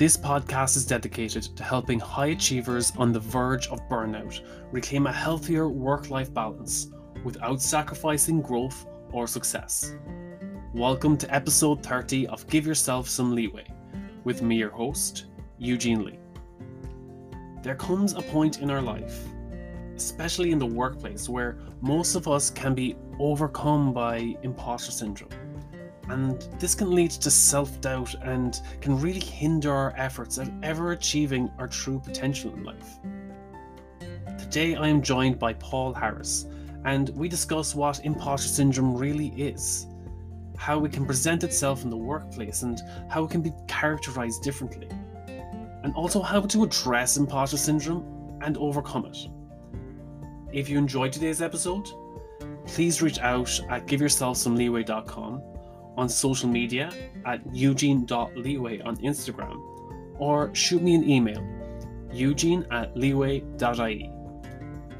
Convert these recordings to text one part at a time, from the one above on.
This podcast is dedicated to helping high achievers on the verge of burnout reclaim a healthier work life balance without sacrificing growth or success. Welcome to episode 30 of Give Yourself Some Leeway with me, your host, Eugene Lee. There comes a point in our life, especially in the workplace, where most of us can be overcome by imposter syndrome and this can lead to self doubt and can really hinder our efforts at ever achieving our true potential in life. Today, I am joined by Paul Harris, and we discuss what imposter syndrome really is, how it can present itself in the workplace, and how it can be characterized differently, and also how to address imposter syndrome and overcome it. If you enjoyed today's episode, please reach out at giveyourselfsomeleeway.com on social media at eugene.leeway on Instagram or shoot me an email, eugene at leeway.ie.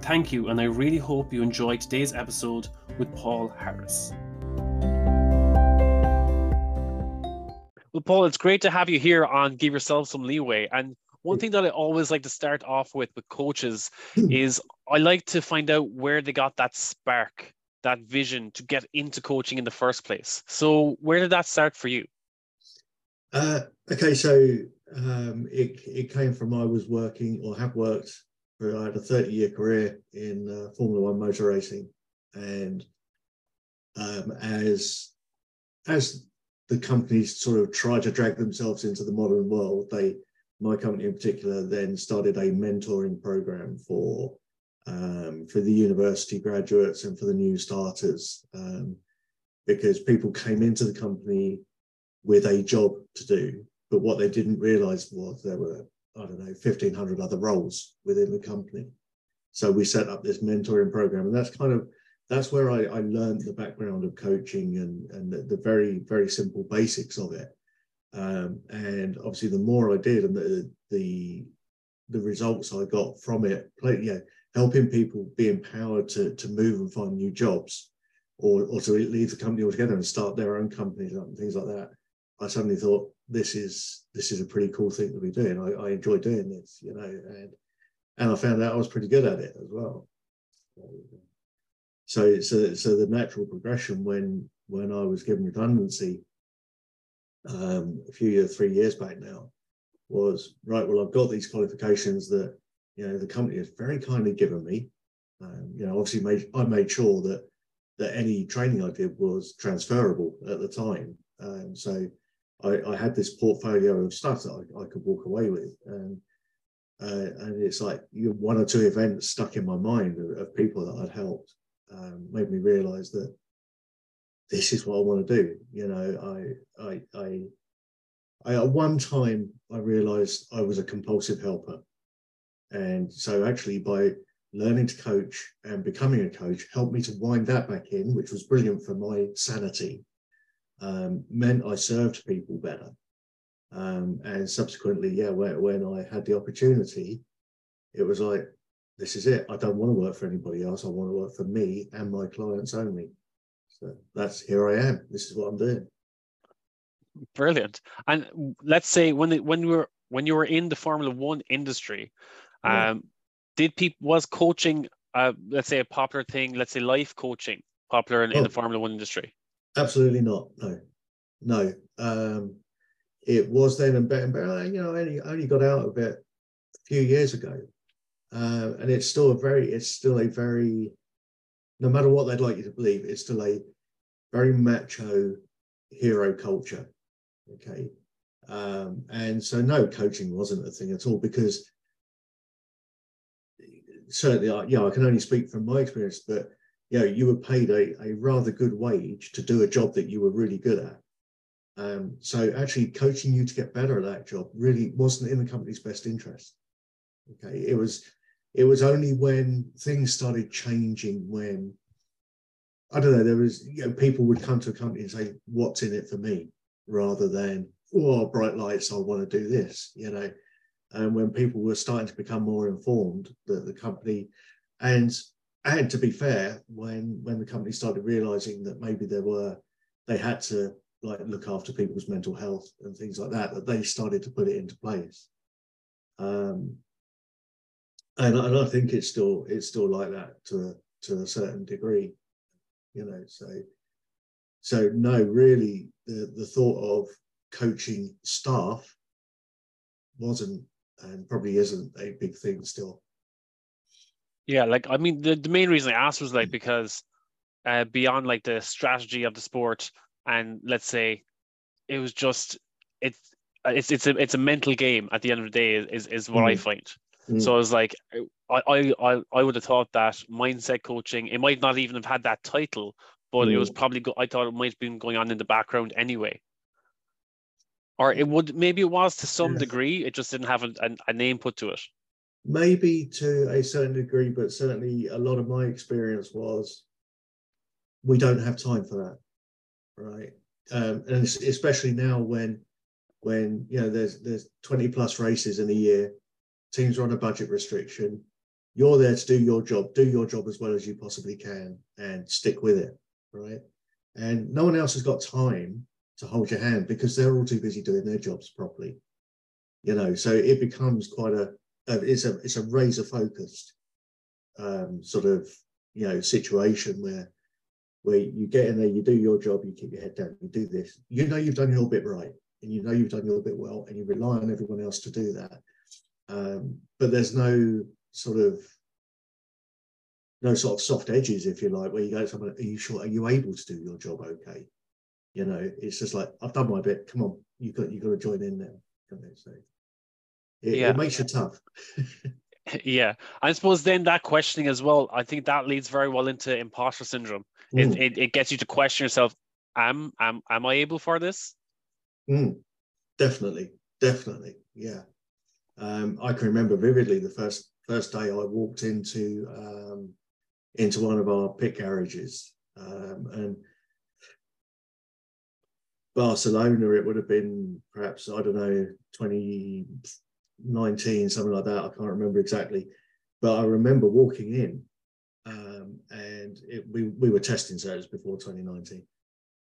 Thank you, and I really hope you enjoyed today's episode with Paul Harris. Well, Paul, it's great to have you here on Give Yourself Some Leeway. And one thing that I always like to start off with with coaches is I like to find out where they got that spark that vision to get into coaching in the first place. So where did that start for you? Uh, okay, so um, it it came from I was working or have worked for I had a 30 year career in uh, Formula One motor racing, and um, as as the companies sort of try to drag themselves into the modern world, they my company in particular then started a mentoring program for um, for the university graduates and for the new starters, um, because people came into the company with a job to do, but what they didn't realize was there were, I don't know, 1,500 other roles within the company. So we set up this mentoring program, and that's kind of that's where I, I learned the background of coaching and, and the, the very, very simple basics of it. Um, and obviously, the more I did and the, the the results I got from it, yeah, helping people be empowered to, to move and find new jobs or, or to leave the company altogether and start their own companies and things like that. I suddenly thought this is this is a pretty cool thing to be doing. I, I enjoy doing this, you know, and and I found out I was pretty good at it as well. So so so the natural progression when when I was given redundancy um, a few years, three years back now, was right. Well, I've got these qualifications that you know, the company has very kindly given me. Um, you know, obviously made I made sure that that any training I did was transferable at the time. Um, so I, I, had this portfolio of stuff that I, I could walk away with. And uh, and it's like you one or two events stuck in my mind of, of people that I'd helped um, made me realize that this is what I want to do. You know, I I I, I at one time I realized I was a compulsive helper. And so actually by learning to coach and becoming a coach helped me to wind that back in, which was brilliant for my sanity. Um, meant I served people better. Um, and subsequently, yeah, when, when I had the opportunity, it was like, this is it. I don't want to work for anybody else. I want to work for me and my clients only. So that's here I am. This is what I'm doing. Brilliant. And let's say when when you were when you were in the Formula One industry, um, did people was coaching, uh, let's say, a popular thing? Let's say life coaching popular in, oh, in the oh. Formula One industry. Absolutely not. No, no. Um, it was then and better, but you know, only only got out of it a few years ago, uh, and it's still a very, it's still a very, no matter what they'd like you to believe, it's still a very macho hero culture. Okay. Um, and so no coaching wasn't a thing at all because certainly, I, yeah, I can only speak from my experience, but you know, you were paid a, a rather good wage to do a job that you were really good at. Um, so actually coaching you to get better at that job really wasn't in the company's best interest. Okay, it was it was only when things started changing when I don't know, there was you know, people would come to a company and say, What's in it for me? rather than, oh bright lights, I want to do this, you know and when people were starting to become more informed that the company and and to be fair when when the company started realizing that maybe there were they had to like look after people's mental health and things like that, that they started to put it into place. Um, and, and I think it's still it's still like that to to a certain degree, you know. So so no, really, the the thought of coaching staff wasn't and probably isn't a big thing still. Yeah, like I mean, the, the main reason I asked was like because uh, beyond like the strategy of the sport, and let's say it was just it's it's it's a it's a mental game at the end of the day is is what mm. I find. Mm. So I was like, I, I I would have thought that mindset coaching it might not even have had that title, but mm. it was probably go, I thought it might have been going on in the background anyway. Or it would maybe it was to some degree, it just didn't have a, a, a name put to it. Maybe to a certain degree, but certainly a lot of my experience was we don't have time for that, right? Um, and especially now when when you know there's there's 20 plus races in a year, teams are on a budget restriction. You're there to do your job, do your job as well as you possibly can, and stick with it, right? And no one else has got time to hold your hand because they're all too busy doing their jobs properly. You know, so it becomes quite a, a it's a it's a razor focused um, sort of you know situation where where you get in there, you do your job, you keep your head down, you do this. You know you've done your bit right, and you know you've done your bit well, and you rely on everyone else to do that. Um, but there's no sort of no sort of soft edges, if you like, where you go to someone, are you sure? Are you able to do your job okay? You know, it's just like I've done my bit. Come on, you got you got to join in now. You know, so it, yeah. it makes you tough. yeah, I suppose then that questioning as well. I think that leads very well into imposter syndrome Mm. It, it, it gets you to question yourself. Am am am I able for this? Mm. Definitely, definitely, yeah. Um, I can remember vividly the first first day I walked into um, into one of our pit garages, um, and Barcelona. It would have been perhaps I don't know 2019, something like that. I can't remember exactly, but I remember walking in um, and it, we we were testing sales before 2019.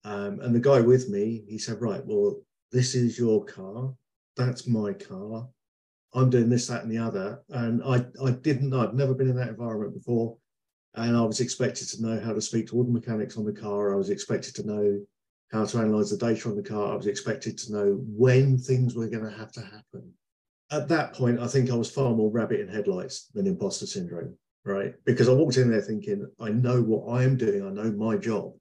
Um, and the guy with me, he said, "Right, well, this is your car. That's my car. I'm doing this, that, and the other." And I I didn't know. I'd never been in that environment before, and I was expected to know how to speak to all the mechanics on the car. I was expected to know how to analyze the data on the car. I was expected to know when things were going to have to happen. At that point, I think I was far more rabbit in headlights than imposter syndrome right? Because I walked in there thinking, I know what I am doing, I know my job,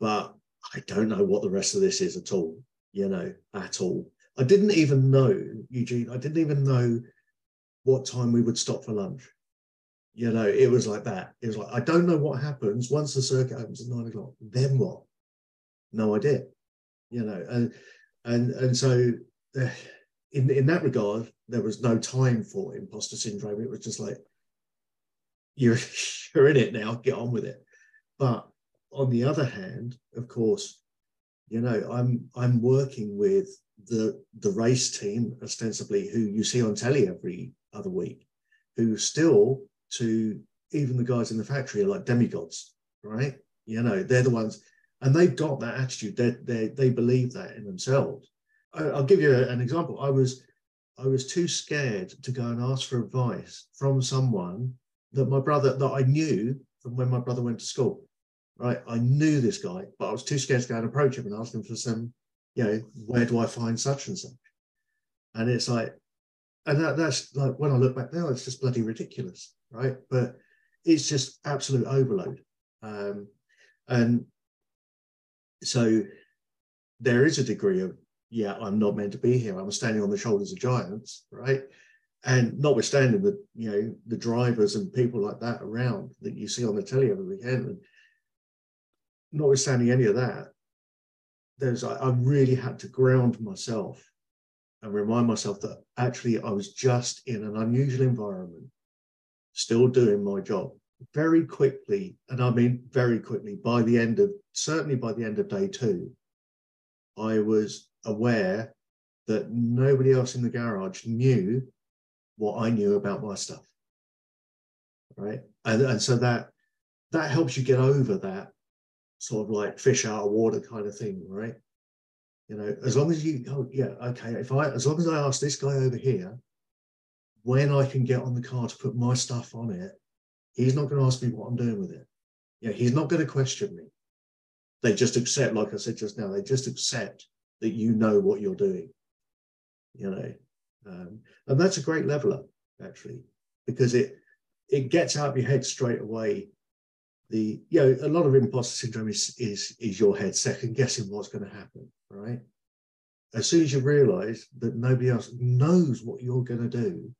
but I don't know what the rest of this is at all, you know, at all. I didn't even know, Eugene, I didn't even know what time we would stop for lunch. You know, it was like that. It was like, I don't know what happens once the circuit opens at nine o'clock. Then what? No idea. You know, and and and so uh, in in that regard, there was no time for imposter syndrome. It was just like, you're you're in it now get on with it but on the other hand of course you know i'm i'm working with the the race team ostensibly who you see on telly every other week who still to even the guys in the factory are like demigods right you know they're the ones and they've got that attitude they they they believe that in themselves I, i'll give you an example i was i was too scared to go and ask for advice from someone that my brother that I knew from when my brother went to school. Right, I knew this guy, but I was too scared to go and approach him and ask him for some, you know, where do I find such and such? And it's like, and that, that's like when I look back now, it's just bloody ridiculous, right? But it's just absolute overload. Um, and so there is a degree of, yeah, I'm not meant to be here. I'm standing on the shoulders of giants, right? and notwithstanding the you know the drivers and people like that around that you see on the telly every weekend, and notwithstanding any of that, there's I, I really had to ground myself and remind myself that actually I was just in an unusual environment, still doing my job very quickly, and I mean very quickly. By the end of certainly by the end of day two, I was aware that nobody else in the garage knew what I knew about my stuff. Right. And, and so that that helps you get over that sort of like fish out of water kind of thing, right? You know, as long as you, oh yeah, okay. If I, as long as I ask this guy over here when I can get on the car to put my stuff on it, he's not going to ask me what I'm doing with it. Yeah, he's not going to question me. They just accept, like I said just now, they just accept that you know what you're doing. You know, um, and that's a great leveler actually, because it it gets out of your head straight away. The you know a lot of imposter syndrome is is is your head second guessing what's going to happen, right? As soon as you realise that nobody else knows what you're going to do,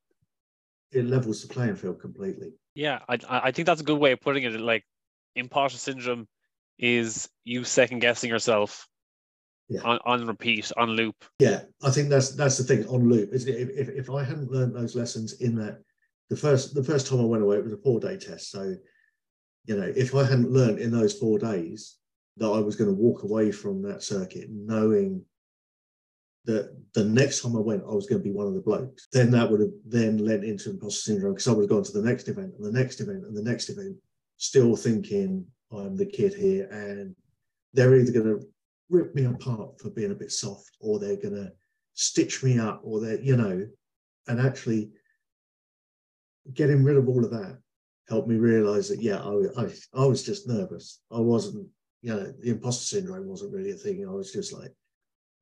it levels the playing field completely. Yeah, I I think that's a good way of putting it. Like imposter syndrome is you second guessing yourself yeah. on, on repeat, on loop. Yeah, I think that's that's the thing on loop. Is if, if if I hadn't learned those lessons in that the first the first time I went away, it was a four day test. So, you know, if I hadn't learned in those four days that I was going to walk away from that circuit knowing that the next time I went, I was going to be one of the blokes. Then that would have then led into imposter syndrome because I would have gone to the next event and the next event and the next event, still thinking I'm the kid here, and they're either going to rip me apart for being a bit soft, or they're going to stitch me up, or they're you know, and actually getting rid of all of that helped me realize that yeah, I, I, I was just nervous. I wasn't, you know, the imposter syndrome wasn't really a thing. I was just like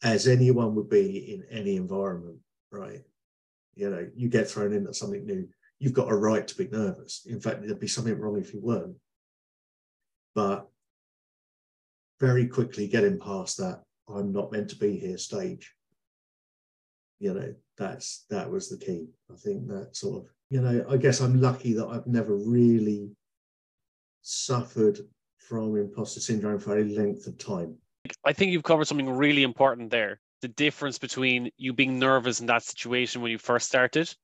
as anyone would be in any environment, right? You know, you get thrown into something new, you've got a right to be nervous. In fact, there'd be something wrong if you weren't. But very quickly getting past that, I'm not meant to be here stage. You know, that's that was the key. I think that sort of, you know, I guess I'm lucky that I've never really suffered from imposter syndrome for any length of time. I think you've covered something really important there. The difference between you being nervous in that situation when you first started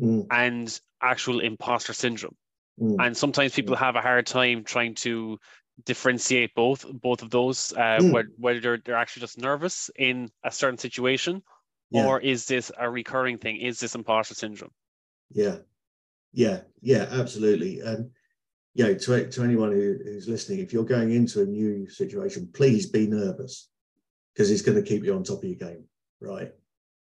mm. and actual imposter syndrome. Mm. And sometimes people mm. have a hard time trying to differentiate both both of those, uh, mm. whether, whether they're actually just nervous in a certain situation, yeah. or is this a recurring thing? Is this imposter syndrome? Yeah, yeah, yeah, absolutely. And you know, to, to anyone who, who's listening, if you're going into a new situation, please be nervous because it's going to keep you on top of your game, right?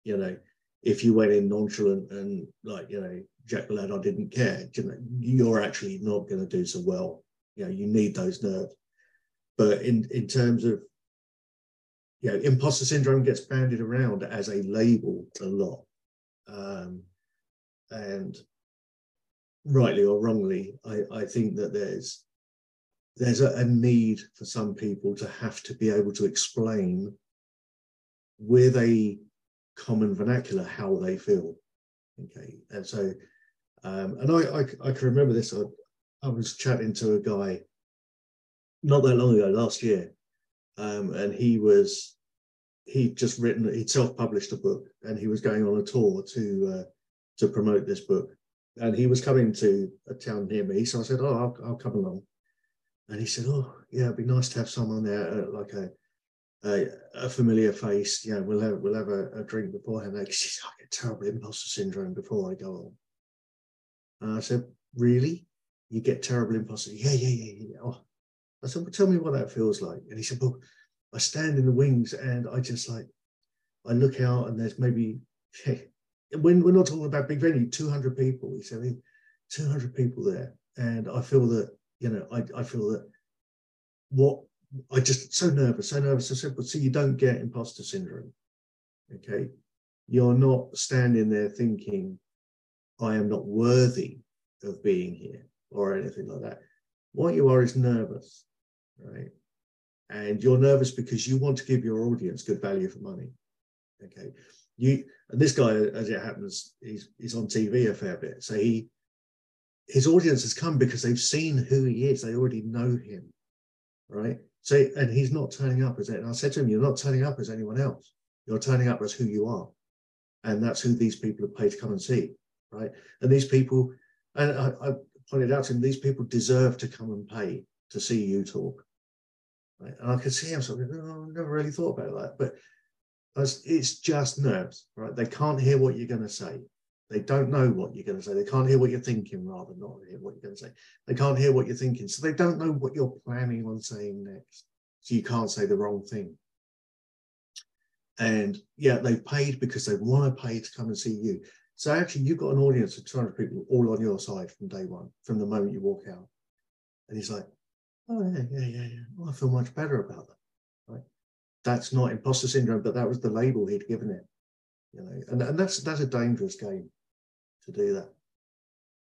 You know, if you went in nonchalant and like, you know, Jack the lad, I didn't care, you know, you're actually not going to do so well. You know, you need those nerves. But in, in terms of, you know, imposter syndrome gets bandied around as a label a lot. Um, and rightly or wrongly, I, I think that there's there's a, a, need for some people to have to be able to explain with a common vernacular how they feel. Okay, and so um, and I, I, I can remember this. I, I was chatting to a guy not that long ago, last year, um, and he was he'd just written he'd self-published a book and he was going on a tour to uh, to promote this book and he was coming to a town near me. So I said, "Oh, I'll, I'll come along." And he said, "Oh, yeah, it'd be nice to have someone there, uh, like a, a, a familiar face. Yeah, we'll have we'll have a, a drink beforehand." Like, I get terrible imposter syndrome before I go on. And I said, "Really? You get terrible imposter? Yeah, yeah, yeah, yeah." Oh. I said, well, "Tell me what that feels like." And he said, "Well, I stand in the wings and I just like I look out and there's maybe when we're not talking about big venue, 200 people, he said, 200 people there. And I feel that, you know, I, I feel that what I just so nervous, so nervous. I said, but see, you don't get imposter syndrome. Okay. You're not standing there thinking, I am not worthy of being here or anything like that. What you are is nervous, right? And you're nervous because you want to give your audience good value for money. Okay you and this guy, as it happens, he's he's on TV a fair bit. So he his audience has come because they've seen who he is. They already know him, right? So and he's not turning up as. And I said to him, "You're not turning up as anyone else. You're turning up as who you are, and that's who these people have paid to come and see, right? And these people, and I, I pointed out to him, these people deserve to come and pay to see you talk, right? And I could see him something. Oh, I never really thought about that, but it's just nerves, right? They can't hear what you're going to say. They don't know what you're going to say. They can't hear what you're thinking, rather, not hear what you're going to say. They can't hear what you're thinking. So they don't know what you're planning on saying next. so you can't say the wrong thing. And yeah, they've paid because they want to pay to come and see you. So actually, you've got an audience of 200 people all on your side from day one, from the moment you walk out. And he's like, oh, yeah, yeah, yeah, yeah. Well, I feel much better about that. That's not imposter syndrome, but that was the label he'd given it. You know, and, and that's that's a dangerous game to do that.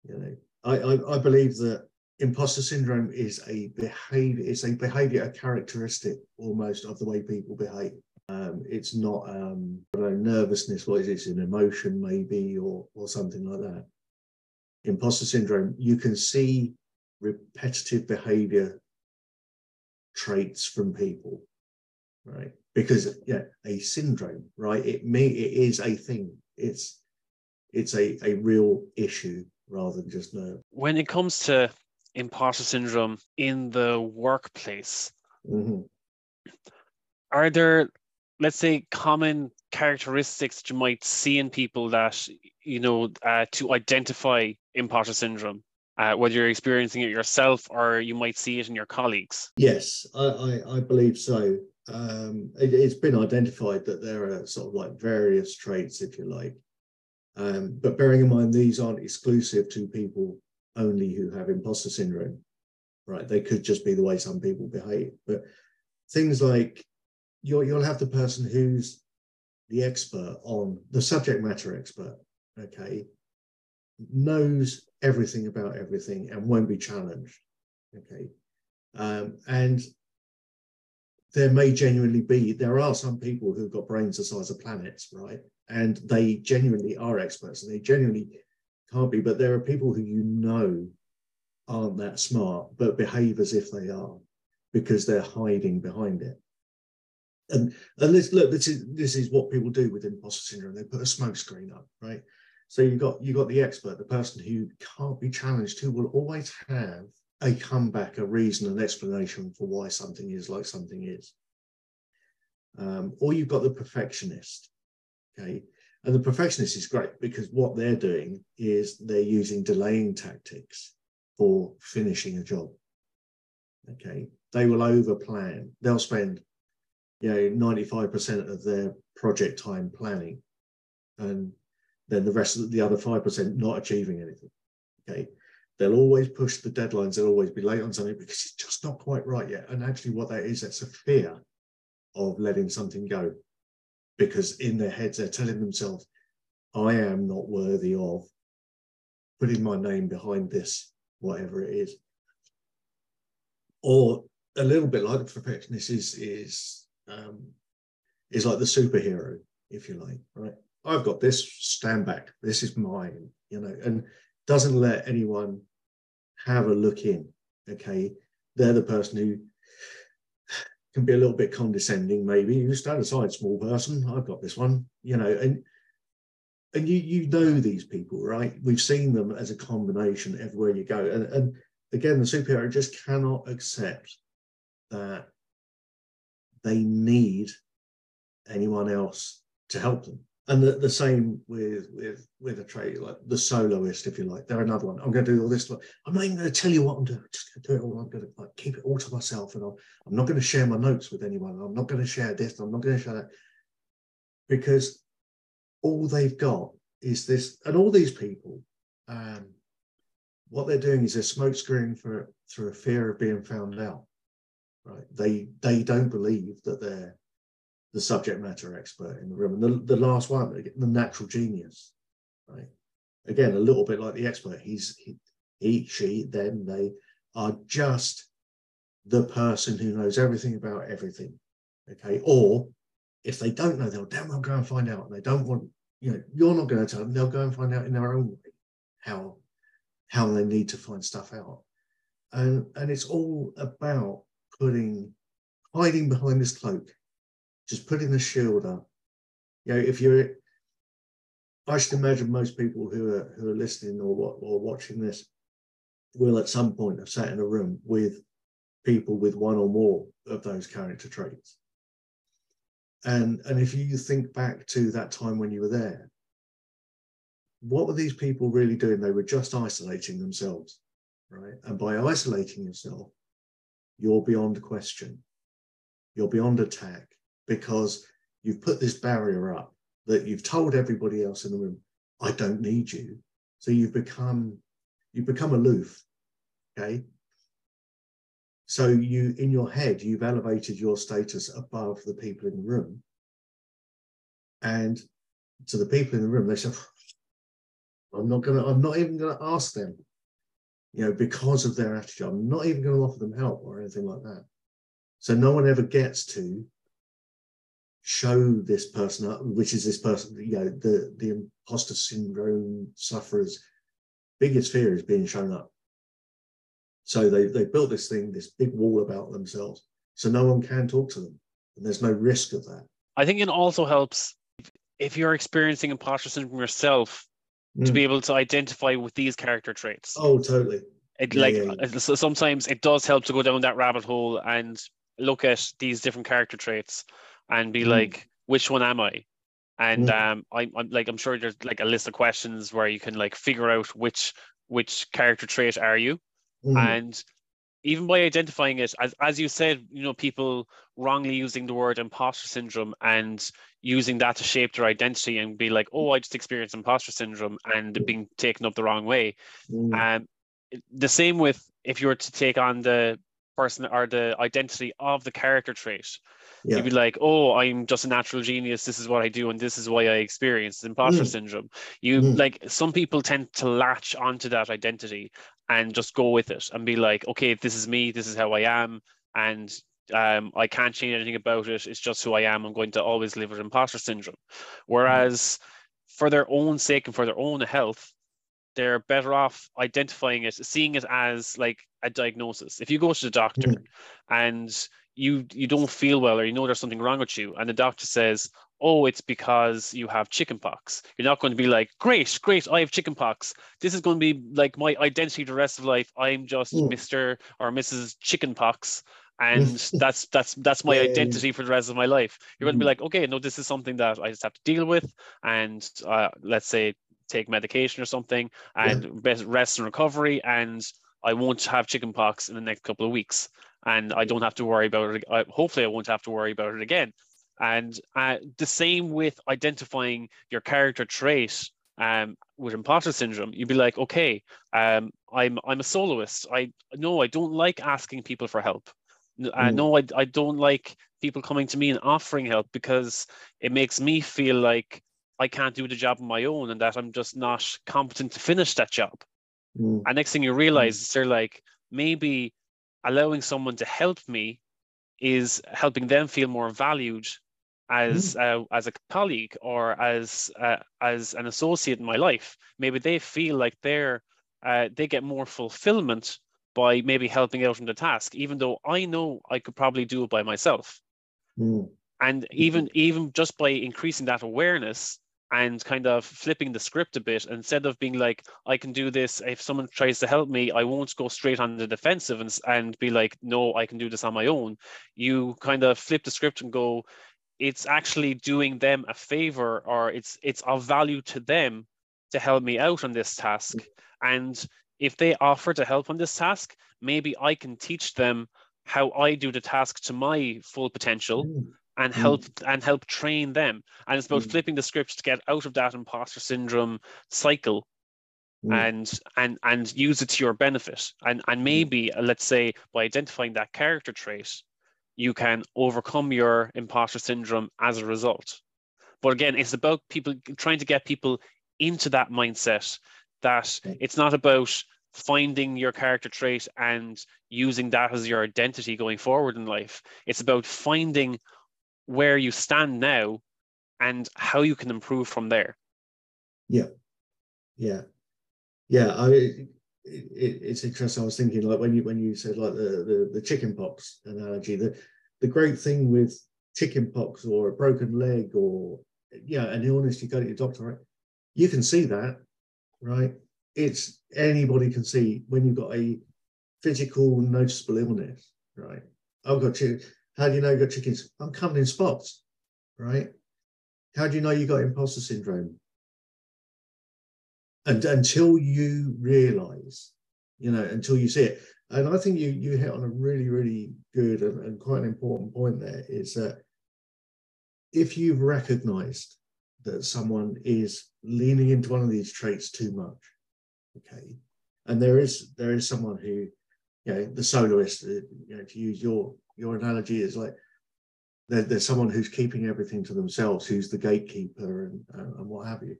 You know, I, I, I believe that imposter syndrome is a behavior, it's a behavior, a characteristic almost of the way people behave. Um, it's not um, know, nervousness, what is it? It's an emotion maybe, or or something like that. Imposter syndrome, you can see repetitive behavior traits from people, right? Because yeah, a syndrome, right? It may it is a thing. It's it's a, a real issue rather than just nerve. When it comes to imposter syndrome in the workplace, mm-hmm. are there, let's say, common characteristics that you might see in people that, you know, uh, to identify imposter syndrome? Uh, whether you're experiencing it yourself or you might see it in your colleagues? Yes, I, I, I believe so. Um, it, has been identified that there are sort of like various traits, if you like, um, but bearing in mind, these aren't exclusive to people only who have imposter syndrome, right? They could just be the way some people behave. But things like you'll, you'll have the person who's the expert on the subject matter expert, okay, knows everything about everything and won't be challenged, okay. Um, and there may genuinely be, there are some people who've got brains the size of planets, right? and they genuinely are experts and they genuinely can't be but there are people who you know aren't that smart but behave as if they are because they're hiding behind it. And and this look this is this is what people do with imposter syndrome. They put a smoke screen up right? So you've got you've got the expert the person who can't be challenged who will always have a comeback a reason an explanation for why something is like something is um, or you've got the perfectionist Okay. And the perfectionist is great because what they're doing is they're using delaying tactics for finishing a job. Okay. They will over plan. They'll spend, you know, 95% of their project time planning and then the rest of the other 5% not achieving anything. Okay. They'll always push the deadlines. They'll always be late on something because it's just not quite right yet. And actually, what that is, that's a fear of letting something go because in their heads they're telling themselves, I am not worthy of putting my name behind this, whatever it is. Or a little bit like the perfectionist is is um, is like the superhero, if you like, right? I've got this, stand back, this is mine, you know, and doesn't let anyone have a look in. Okay. They're the person who can be a little bit condescending, maybe. You stand aside, small person. I've got this one, you know, and and you you know these people, right? We've seen them as a combination everywhere you go. And and again, the superhero just cannot accept that they need anyone else to help them and the, the same with with with a trade like the soloist if you like. They're another one. I'm going to do all this i'm not even going to tell you what i'm doing. I'm just going to do it all. I'm going to like keep it all to myself and I'm, I'm not going to share my notes with anyone. I'm not going to share this. I'm not going to share that. Because all they've got is this and all these people um, what they're doing is they're smokescreen for through a fear of being found out right? They they don't believe that they're the subject matter expert in the room. And the, the last one, the natural genius, right? Again, a little bit like the expert. He's he, he, she, them, they are just the person who knows everything about everything. Okay. Or if they don't know, they'll damn well go and find out. And they don't want, you know, you're not going to tell them, they'll go and find out in their own way how how they need to find stuff out. And and it's all about putting hiding behind this cloak just putting the shield up. You know, if you're, I should imagine most people who are who are listening or or watching this will at some point have sat in a room with people with one or more of those character traits. And and if you think back to that time when you were there, what were these people really doing? They were just isolating themselves, right? And by isolating yourself, you're beyond question you're beyond attack because you've put this barrier up that you've told everybody else in the room, I don't need you. So you've become you become aloof. Okay. So you in your head, you've elevated your status above the people in the room. And to the people in the room, they say, I'm not gonna, I'm not even gonna ask them, you know, because of their attitude. I'm not even gonna offer them help or anything like that. So no one ever gets to show this person which is this person, you know, the, the imposter syndrome sufferers' biggest fear is being shown up. So they, they built this thing, this big wall about themselves. So no one can talk to them. And there's no risk of that. I think it also helps if you're experiencing imposter syndrome yourself mm. to be able to identify with these character traits. Oh, totally. It yeah, like yeah, yeah. sometimes it does help to go down that rabbit hole and look at these different character traits and be mm. like, which one am I? And mm. um, I, I'm like, I'm sure there's like a list of questions where you can like figure out which which character trait are you, mm. and even by identifying it, as as you said, you know, people wrongly using the word imposter syndrome and using that to shape their identity and be like, oh, I just experienced imposter syndrome and mm. being taken up the wrong way. Mm. Um, the same with if you were to take on the person or the identity of the character trait. Yeah. You'd be like, oh, I'm just a natural genius. This is what I do, and this is why I experience imposter mm. syndrome. You mm. like some people tend to latch onto that identity and just go with it and be like, okay, this is me, this is how I am, and um, I can't change anything about it. It's just who I am. I'm going to always live with imposter syndrome. Whereas, mm. for their own sake and for their own health, they're better off identifying it, seeing it as like a diagnosis. If you go to the doctor mm. and you you don't feel well or you know there's something wrong with you, and the doctor says, "Oh, it's because you have chickenpox," you're not going to be like, "Great, great, I have chickenpox. This is going to be like my identity the rest of life. I'm just mm. Mister or Mrs. Chickenpox." and that's that's that's my identity for the rest of my life. You're going to be mm. like, okay, no, this is something that I just have to deal with, and uh, let's say take medication or something and yeah. rest and recovery and I won't have chickenpox in the next couple of weeks and I don't have to worry about it. I, hopefully, I won't have to worry about it again. And uh, the same with identifying your character trait um, with imposter syndrome. You'd be like, okay, um, I'm I'm a soloist. I no, I don't like asking people for help. Uh, mm. No, I, I don't like people coming to me and offering help because it makes me feel like I can't do the job on my own and that I'm just not competent to finish that job. Mm. And next thing you realize mm. is they're like, maybe allowing someone to help me is helping them feel more valued as mm. uh, as a colleague or as uh, as an associate in my life. Maybe they feel like they're uh, they get more fulfillment by maybe helping out in the task, even though I know I could probably do it by myself. Mm. And even even just by increasing that awareness, and kind of flipping the script a bit instead of being like i can do this. If someone tries to help me i won't go straight on the defensive and, and be like no i can do this on my own you kind of flip the script and go it's actually doing them a favor or it's it's of value to them to help me out on this task. And if they offer to help on this task maybe i can teach them how i do the task to my full potential mm and mm. help mm. and help train them. And it's about mm. flipping the script to get out of that imposter syndrome cycle mm. and and and use it to your benefit. And and mm. maybe uh, let's say by identifying that character trait, you can overcome your imposter syndrome as a result. But again, it's about people trying to get people into that mindset that it's not about finding your character trait and using that as your identity going forward in life. It's about finding where you stand now and how you can improve from there. Yeah, yeah, yeah. I it, it, it's interesting. I was thinking like when you when you said like the the, the chicken pox analogy. The the great thing with chicken pox or a broken leg or yeah, an illness, you go to your doctor, right? You can see that, right? It's anybody can see when you've got a physical noticeable illness, right? I've got chicken how do you know you got chickens? I'm coming in spots, right? How do you know you got imposter syndrome? And until you realize, you know, until you see it. And I think you you hit on a really, really good and, and quite an important point there is that if you've recognized that someone is leaning into one of these traits too much, okay, and there is there is someone who, you know, the soloist, uh, you know, to use your your analogy, is like there, there's someone who's keeping everything to themselves, who's the gatekeeper and uh, and what have you.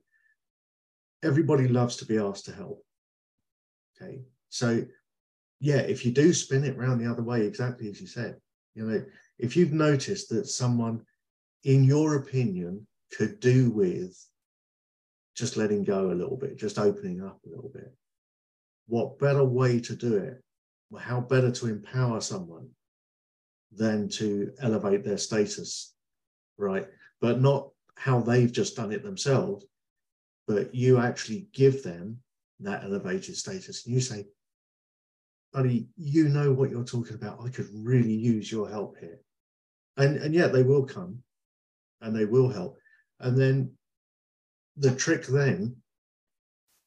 Everybody loves to be asked to help. Okay, so yeah, if you do spin it round the other way, exactly as you said, you know, if you've noticed that someone, in your opinion, could do with just letting go a little bit, just opening up a little bit, what better way to do it? How better to empower someone than to elevate their status, right? But not how they've just done it themselves, but you actually give them that elevated status. And you say, buddy, you know what you're talking about. I could really use your help here. And, and yet they will come and they will help. And then the trick then,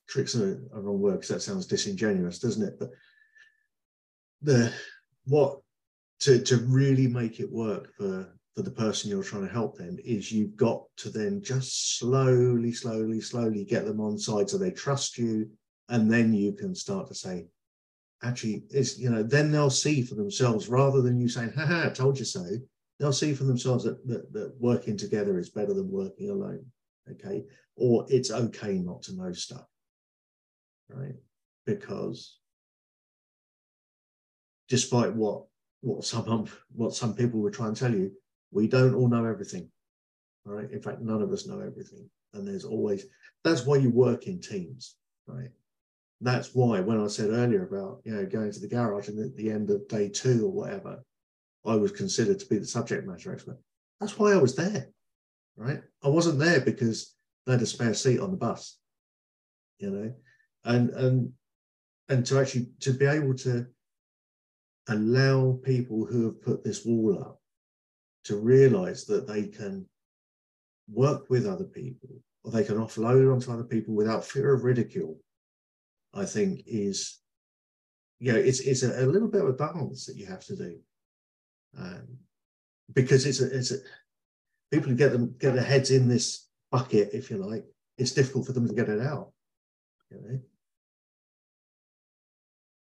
trick's a, a wrong word because that sounds disingenuous, doesn't it? But the what to, to really make it work for, for the person you're trying to help then is you've got to then just slowly, slowly, slowly get them on side so they trust you. And then you can start to say, actually is you know then they'll see for themselves rather than you saying ha I told you so. They'll see for themselves that, that, that working together is better than working alone okay? Or it's okay not to know stuff right? Because despite what what some what some people were try and tell you we don't all know everything right in fact none of us know everything and there's always that's why you work in teams right that's why when I said earlier about you know going to the garage and at the end of day two or whatever, I was considered to be the subject matter expert. That's why I was there, right? I wasn't there because they had a spare seat on the bus, you know, and and and to actually to be able to allow people who have put this wall up to realize that they can work with other people or they can offload onto other people without fear of ridicule I think is, you know, it's it's a, a little bit of a balance that you have to do, um, because it's a it's a people who get them get their heads in this bucket, if you like, it's difficult for them to get it out. You know?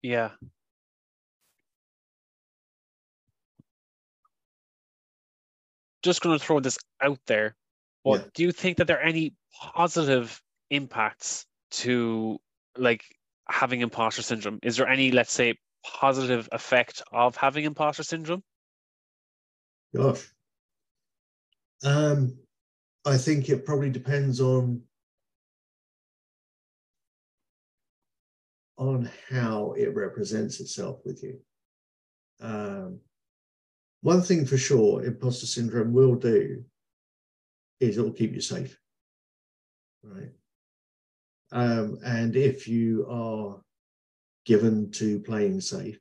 Yeah. Just going to throw this out there. What yeah. do you think that there are any positive impacts to like having imposter syndrome? Is there any, let's say, positive effect of having imposter syndrome? Gosh. Um, I think it probably depends on on how it represents itself with you. Um, one thing for sure, imposter syndrome will do is it will keep you safe, right? Um, and if you are given to playing safe,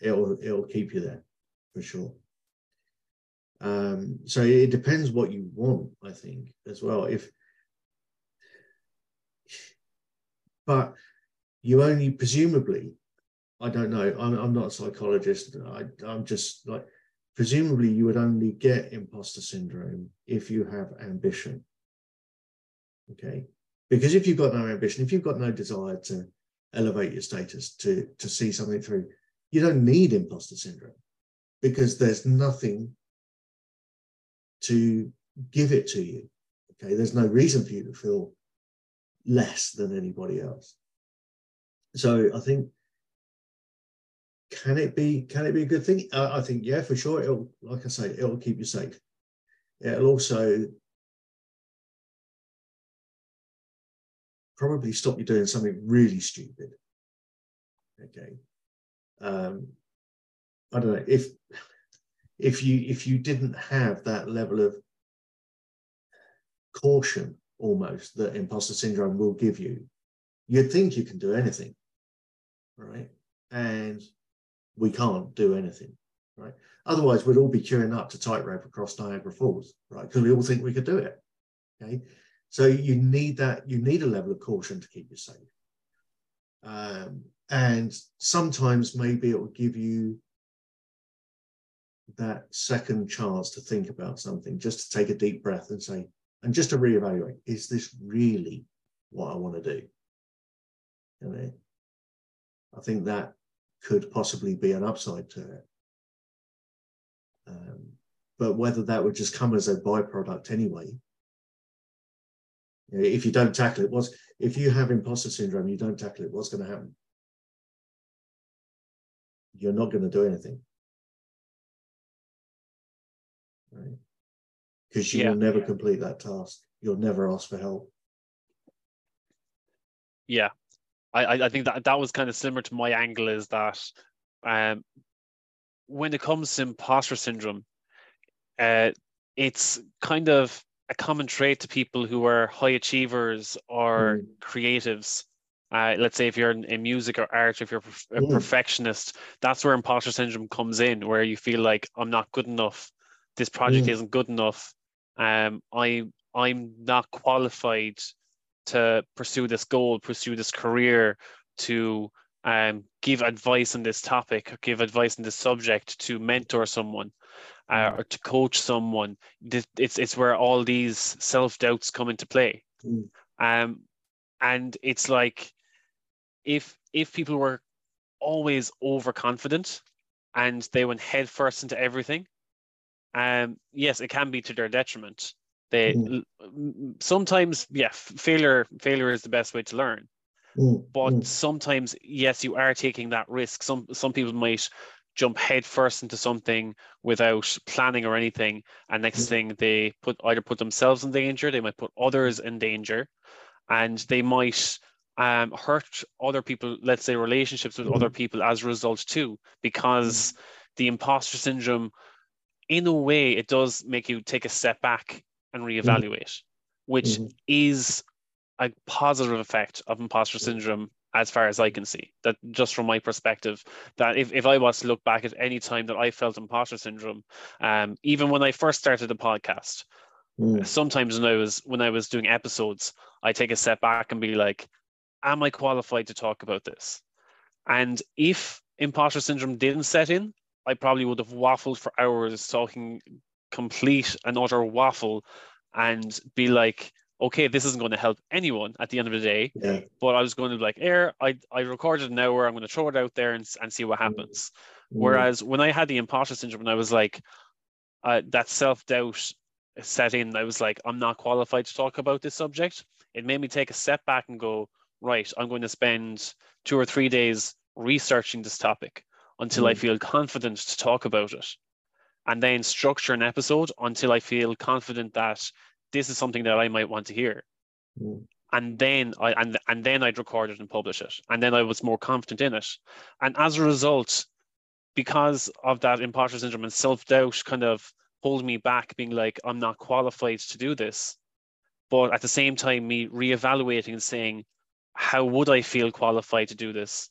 it'll it'll keep you there for sure. Um, so it depends what you want, I think, as well. If but you only presumably, I don't know, I'm, I'm not a psychologist. I, I'm just like, presumably you would only get imposter syndrome if you have ambition. Okay. Because if you've got no ambition, if you've got no desire to elevate your status, to, to see something through, you don't need imposter syndrome because there's nothing to give it to you. Okay, there's no reason for you to feel less than anybody else. So I think can it be can it be a good thing? Uh, I think yeah, for sure. It'll like I say, it'll keep you safe. It'll also probably stop you doing something really stupid. Okay. Um, I don't know if if you if you didn't have that level of caution almost that imposter syndrome will give you, you'd think you can do anything, right? And we can't do anything, right? Otherwise, we'd all be queuing up to tightrope across Niagara Falls, right? Because we all think we could do it. Okay. So you need that, you need a level of caution to keep you safe. Um, and sometimes maybe it will give you that second chance to think about something, just to take a deep breath and say, and just to reevaluate, is this really what I want to do? You know, I think that could possibly be an upside to it. Um, but whether that would just come as a byproduct anyway, you know, if you don't tackle it, what's if you have imposter syndrome, you don't tackle it, what's going to happen? You're not going to do anything. Right? Because you Yeah. will never complete that task. You'll never ask for help. Yeah, I I think that that was kind of similar to my angle is that um, when it comes to imposter syndrome, uh, it's kind of a common trait to people who are high achievers or Mm. creatives. Uh, let's say if you're in, in music or art, if you're a a Mm. perfectionist, that's where imposter syndrome comes in, where you feel like I'm not good enough, this project Mm. isn't good enough, um, I I'm not qualified to pursue this goal, pursue this career, to um, give advice on this topic, give advice on this subject, to mentor someone, uh, Mm. or to coach someone. It's it's where all these self doubts come into play, Mm. um, and it's like if if people were always overconfident and they went headfirst into everything, um, yes, it can be to their detriment. They Mm. sometimes, yeah, failure failure is the best way to learn. Mm, but mm, sometimes yes you are taking that risk. Some some people might jump head first into something without planning or anything and next Mm. thing they put either put themselves in danger they might put others in danger and they might um, hurt other people let's say relationships with other people as a result too because the imposter syndrome in a way it does make you take a step back and reevaluate which mhm. is a positive effect of imposter syndrome as far as I can see. That just from my perspective, that if, if I was to look back at any time that I felt imposter syndrome, um, even when I first started the podcast, Mm, sometimes when I was when I was doing episodes, I take a step back and be like, Am I qualified to talk about this? And if imposter syndrome didn't set in, I probably would have waffled for hours talking complete another waffle and be like, okay, this isn't going to help anyone at the end of the day. yeah. But I was going to be like, air, I, I recorded an hour, I'm going to throw it out there and, and see what happens. mm, Whereas when I had the imposter syndrome and I was like, uh, that self doubt set in, I was like, I'm not qualified to talk about this subject. It made me take a step back and go, right, I'm going to spend two or three days researching this topic until I Mm. feel confident to talk about it. And then structure an episode until I feel confident that this is something that I might want to hear. Mm, and then I and and then I'd record it and publish it, and then I was more confident in it, and as a result, because of that imposter syndrome and self doubt, kind of hold me back, being like I'm not qualified to do this, but at the same time, me reevaluating and saying, how would I feel qualified to do this?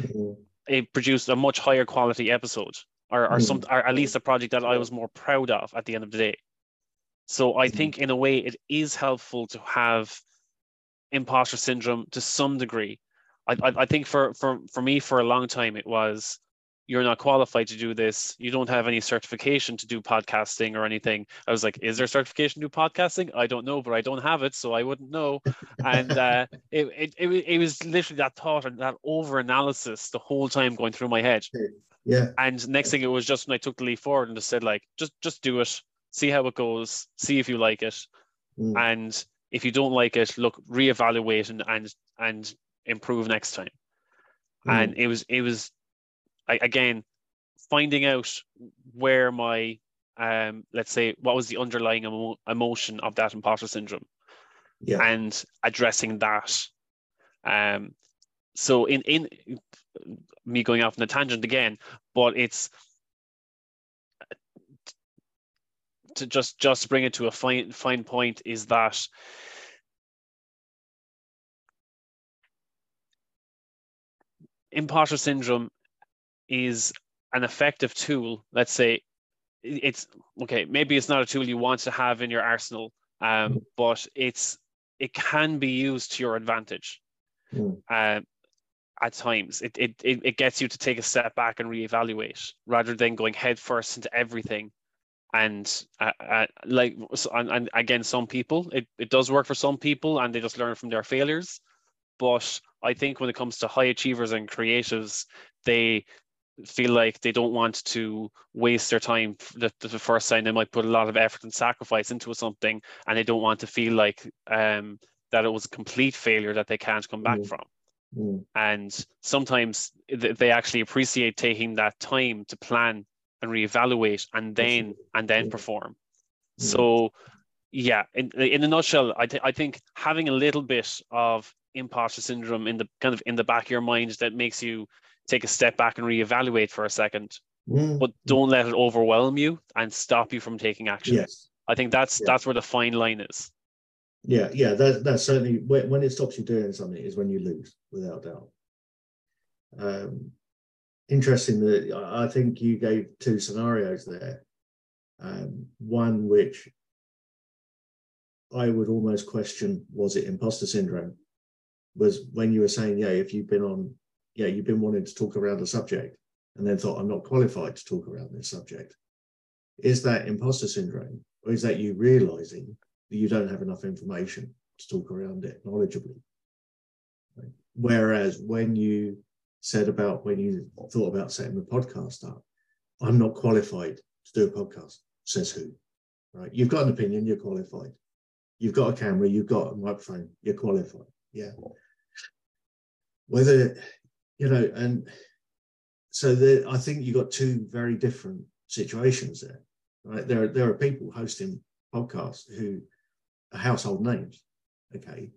mm, It produced a much higher quality episode, or or Mm. some, or at least a project that I was more proud of at the end of the day. So I Mm. think in a way it is helpful to have imposter syndrome to some degree. I, I, I think for, for, for me for a long time it was you're not qualified to do this. You don't have any certification to do podcasting or anything. I was like, is there certification to do podcasting? I don't know, but I don't have it, so I wouldn't know. And uh, it, it, it, it was literally that thought and that over analysis the whole time going through my head. yeah. And next thing it was just when I took the leap forward and just said like, just just do it, see how it goes, see if you like it, mm, and if you don't like it, look, reevaluate and and and improve next time. mm, And it was it was I, again finding out where my um let's say what was the underlying emo- emotion of that imposter syndrome yeah. and addressing that. Um, so in in me going off on a tangent again, but it's to just just bring it to a fine fine point is that imposter syndrome is an effective tool. Let's say it's okay. Maybe it's not a tool you want to have in your arsenal, um, but it's it can be used to your advantage. Mm. Uh, at times. It, it it it gets you to take a step back and reevaluate rather than going headfirst into everything. And uh, uh, like and, and again, some people it, it does work for some people, and they just learn from their failures. But I think when it comes to high achievers and creatives, they feel like they don't want to waste their time the, the first time they might put a lot of effort and sacrifice into something and they don't want to feel like um, that it was a complete failure that they can't come back mm. from mm. and sometimes they actually appreciate taking that time to plan and reevaluate and then and then perform mm. so yeah in, in a nutshell I, th- I think having a little bit of imposter syndrome in the kind of in the back of your mind that makes you take a step back and reevaluate for a second, mm. but don't let it overwhelm you and stop you from taking action. Yes. I think that's yeah. that's where the fine line is. Yeah, yeah, that, that's certainly when, when it stops you doing something is when you lose, without doubt. Um, interesting that I think you gave two scenarios there. Um, one which I would almost question was it imposter syndrome? Was when you were saying, yeah, if you've been on yeah, you've been wanting to talk around a subject and then thought, I'm not qualified to talk around this subject. Is that imposter syndrome? Or is that you realizing that you don't have enough information to talk around it knowledgeably? Right? Whereas when you said about when you thought about setting the podcast up, I'm not qualified to do a podcast, says who? Right? You've got an opinion, you're qualified. You've got a camera, you've got a microphone, you're qualified. Yeah. Whether you know, and so there, I think you got two very different situations there. Right? There, there are people hosting podcasts who are household names. Okay,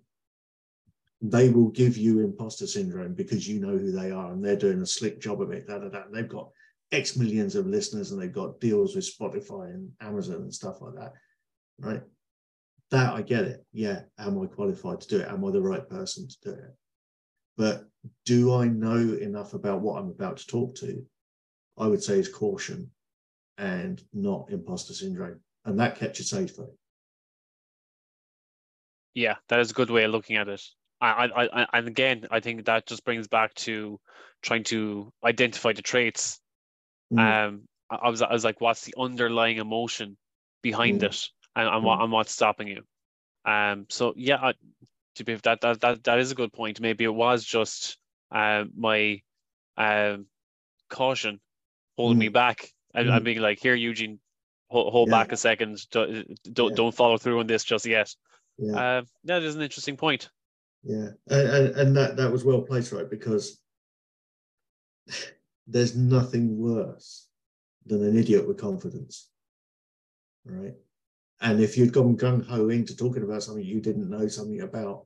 they will give you imposter syndrome because you know who they are and they're doing a slick job of it. Da, da, da. They've got X millions of listeners and they've got deals with Spotify and Amazon and stuff like that. Right. That I get it. Yeah. Am I qualified to do it? Am I the right person to do it? But do I know enough about what I'm about to talk to? I would say is caution and not imposter syndrome. And that kept you safe though. Yeah, that is a good way of looking at it. I, I, I, and again, I think that just brings back to trying to identify the traits. Mm. Um, I was, I was like, what's the underlying emotion behind mm. it, and, and mm. what, and what's stopping you? Um, so yeah, I, to be that that that, that is a good point. Maybe it was just uh, my um, caution holding mm. me back and, mm. and, being like, "Here, Eugene, hold, hold yeah. back a second. Don't don't, yeah. don't follow through on this just yet." Yeah. Uh, that is an interesting point. Yeah, and, and, and that that was well placed, right? Because there's nothing worse than an idiot with confidence, right? And if you'd gone gung ho into talking about something you didn't know something about,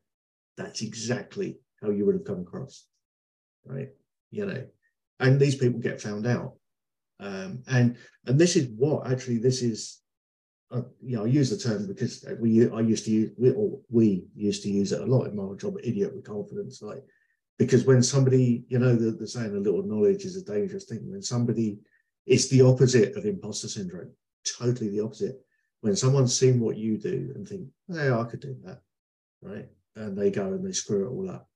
that's exactly how you would have come across, right? You know, and these people get found out, um, and and this is what actually this is. Uh, you know, I use the term because we I used to use we, or we used to use it a lot in my job, idiot with confidence, like because when somebody, you know, the, the saying a little knowledge is a dangerous thing. When somebody, it's the opposite of imposter syndrome, totally the opposite. When someone's seen what you do and think, yeah, I could do that, right? And they go and they screw it all up.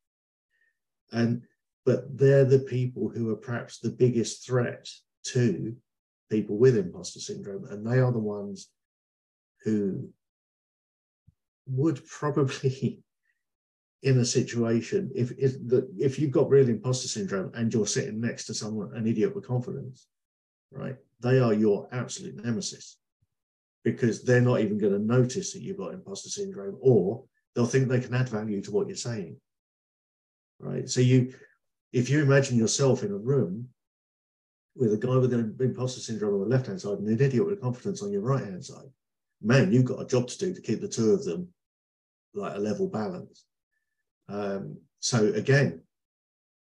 And but they're the people who are perhaps the biggest threat to people with imposter syndrome, and they are the ones who would probably in a situation if if the, if you've got real imposter syndrome and you're sitting next to someone an idiot with confidence right they are your absolute nemesis because they're not even going to notice that you've got imposter syndrome or they'll think they can add value to what you're saying. Right. So you, if you imagine yourself in a room with a guy with an imposter syndrome on the left hand side and an idiot with confidence on your right hand side, man, you've got a job to do to keep the two of them like a level balance. Um, so again,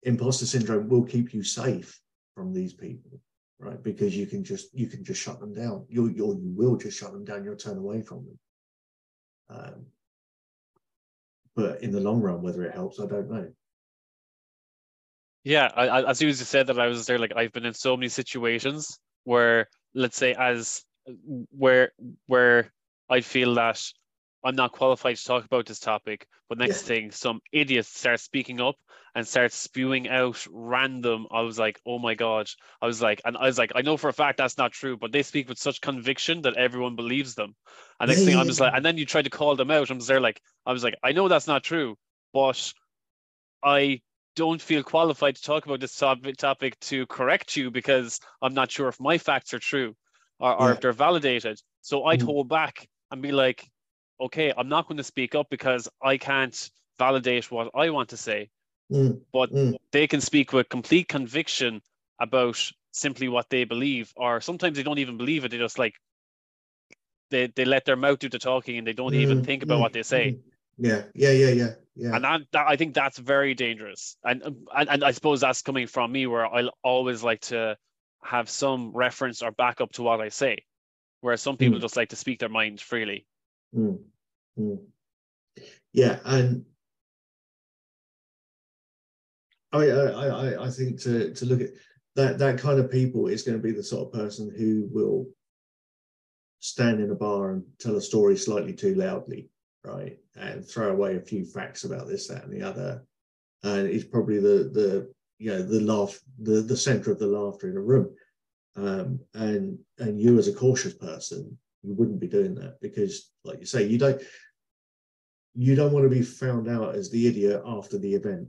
imposter syndrome will keep you safe from these people, right? Because you can just you can just shut them down. You you you will just shut them down. You'll turn away from them. Um, but in the long run, whether it helps, I don't know. Yeah, I, I as you said that I was there, like I've been in so many situations where, let's say, as where where I feel that I'm not qualified to talk about this topic. But next Yeah. thing, some idiot starts speaking up and starts spewing out random. I was like, oh my god. I was like, and I was like, I know for a fact that's not true, but they speak with such conviction that everyone believes them. And next thing, I'm just like, and then you try to call them out. I'm just there like, I was like, I know that's not true, but I don't feel qualified to talk about this topic, topic to correct you because I'm not sure if my facts are true or, or Yeah. if they're validated. So I'd Mm. hold back and be like, okay, I'm not going to speak up because I can't validate what I want to say. Mm, But mm. they can speak with complete conviction about simply what they believe, or sometimes they don't even believe it. They just like they, they let their mouth do the talking and they don't even Mm, think about mm, what they say. mm. Yeah, yeah, yeah, yeah, yeah. And that, that I think that's very dangerous. And, um, and and I suppose that's coming from me where I'll always like to have some reference or backup to what I say. Whereas some people Mm. just like to speak their mind freely. Mm, mm. Yeah, and I, I, I, I think to to look at that that kind of people is going to be the sort of person who will stand in a bar and tell a story slightly too loudly, right, and throw away a few facts about this, that, and the other, and it's probably the the you know the laugh the the center of the laughter in a room, um, and and you as a cautious person you wouldn't be doing that because like you say you don't you don't want to be found out as the idiot after the event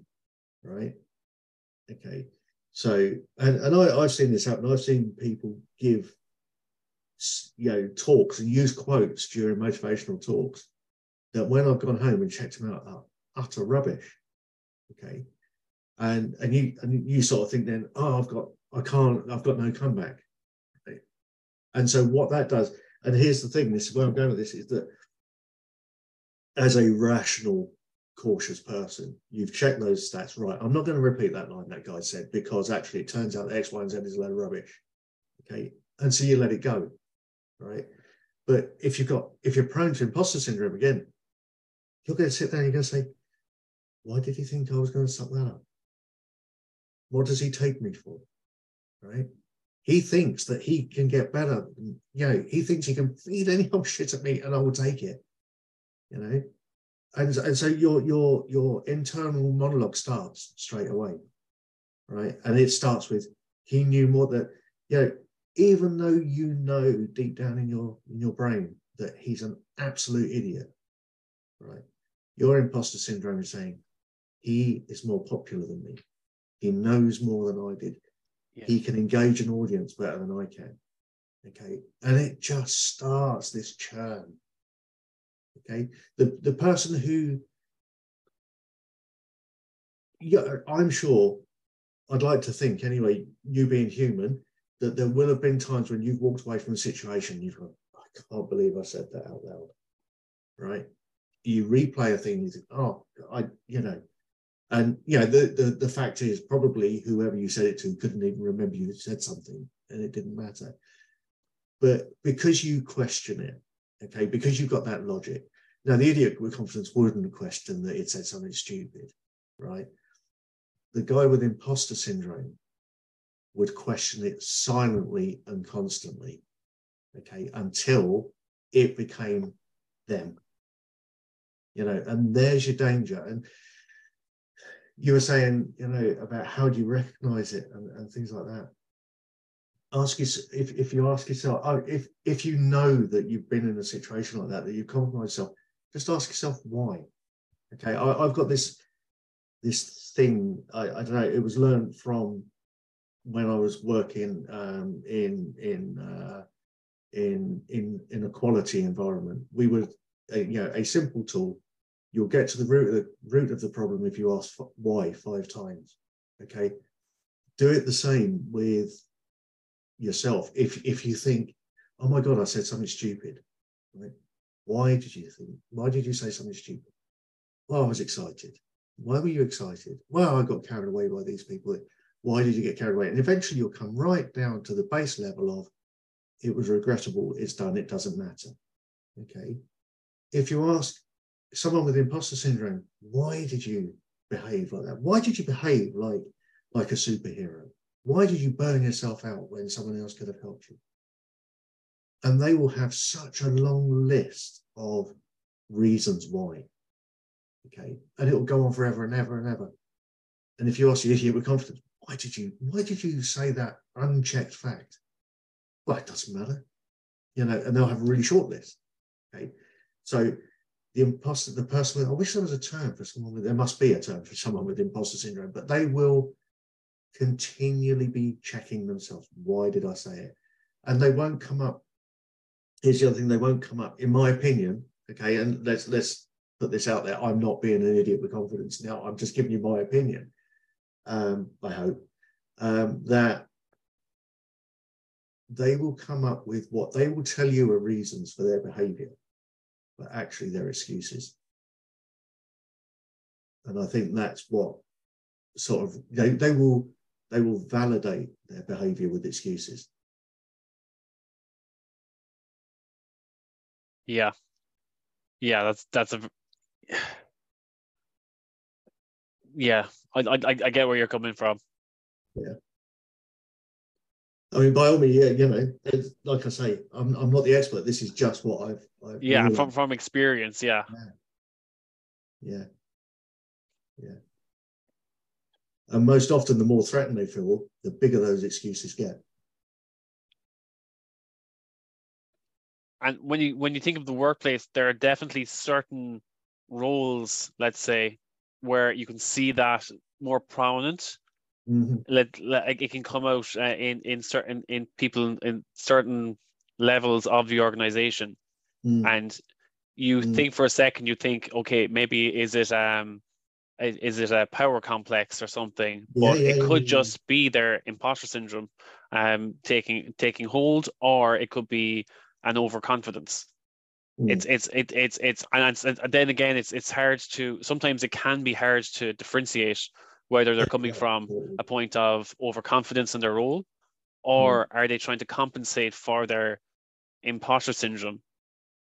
right? Okay. So and, and I, i've seen this happen. I've seen people give you know talks and use quotes during motivational talks that when i've gone home and checked them out are utter rubbish. Okay. And and you and you sort of think then oh i've got i can't i've got no comeback. And so what that does and here's the thing this is where i'm going with this is that as a rational cautious person you've checked those stats right i'm not going to repeat that line that guy said because actually it turns out x y and z is a load of rubbish okay? And so you let it go right? But if you've got if you're prone to imposter syndrome again you're going to sit there and you're going to say why did he think i was going to suck that up? What does he take me for? Right he thinks that he can get better. You know, he thinks he can feed any old shit at me and I will take it. You know, and, and so your your your internal monologue starts straight away, right? And it starts with he knew more that you know, even though you know deep down in your in your brain that he's an absolute idiot, right? Your imposter syndrome is saying he is more popular than me. He knows more than I did Yeah. he can engage an audience better than I can. Okay. And it just starts this churn. Okay. The the person who yeah, I'm sure I'd like to think anyway, you being human, that there will have been times when you've walked away from a situation, you've gone, I can't believe I said that out loud. Right. You replay a thing, you think, oh, I, you know, and you know, the, the the fact is probably whoever you said it to couldn't even remember you said something and it didn't matter. But because you question it, okay, because you've got that logic. Now the idiot with confidence wouldn't question that it said something stupid, right? The guy with imposter syndrome would question it silently and constantly, okay, until it became them. You know, and there's your danger. And you were saying, you know, about how do you recognize it and, and things like that. Ask you if, if you ask yourself, oh, if if you know that you've been in a situation like that, that you compromise yourself, just ask yourself why. Okay, I, I've got this this thing. I, I don't know. It was learned from when I was working um, in in uh, in in in a quality environment. We were uh, you know, a simple tool you'll get to the root of the root of the problem if you ask why five times okay? Do it the same with yourself. If if you think oh my god i said something stupid right? Why did you think why did you say something stupid? Well i was excited. Why were you excited? Well i got carried away by these people. Why did you get carried away? And eventually you'll come right down to the base level of it was regrettable. It's done. It doesn't matter. Okay? If you ask someone with imposter syndrome, why did you behave like that? Why did you behave like like a superhero? Why did you burn yourself out when someone else could have helped you? And they will have such a long list of reasons why. Okay. And it will go on forever and ever and ever. And if you ask the idiot with confidence, why did you why did you say that unchecked fact? Well, it doesn't matter. You know, and they'll have a really short list. Okay. So the imposter, the person with, I wish there was a term for someone with, there must be a term for someone with imposter syndrome, but they will continually be checking themselves. Why did I say it? And they won't come up. Here's the other thing, they won't come up, in my opinion. Okay, and let's let's put this out there. I'm not being an idiot with confidence now. I'm just giving you my opinion. Um, I hope um, that they will come up with what they will tell you are reasons for their behavior, but actually they're excuses. And I think that's what sort of they, they will they will validate their behavior with excuses. Yeah. Yeah, that's that's a yeah, I, I I get where you're coming from. Yeah. I mean, by all means, yeah, you know, it's, like I say, I'm, I'm not the expert. This is just what I've. I've yeah, from from experience, yeah. yeah. Yeah. Yeah. And most often, the more threatened they feel, the bigger those excuses get. And when you when you think of the workplace, there are definitely certain roles, let's say, where you can see that more prominent. Mm-hmm. It can come out uh, in in certain in people in certain levels of the organization, Mm. and you Mm. think for a second, you think, okay, maybe is it um is is it a power complex or something? Yeah, But yeah, it could yeah. just be their imposter syndrome um taking taking hold, or it could be an overconfidence. Mm. It's it's it, it's it's and, it's, and then again it's it's hard to sometimes it can be hard to differentiate whether they're coming from a point of overconfidence in their role or are they trying to compensate for their imposter syndrome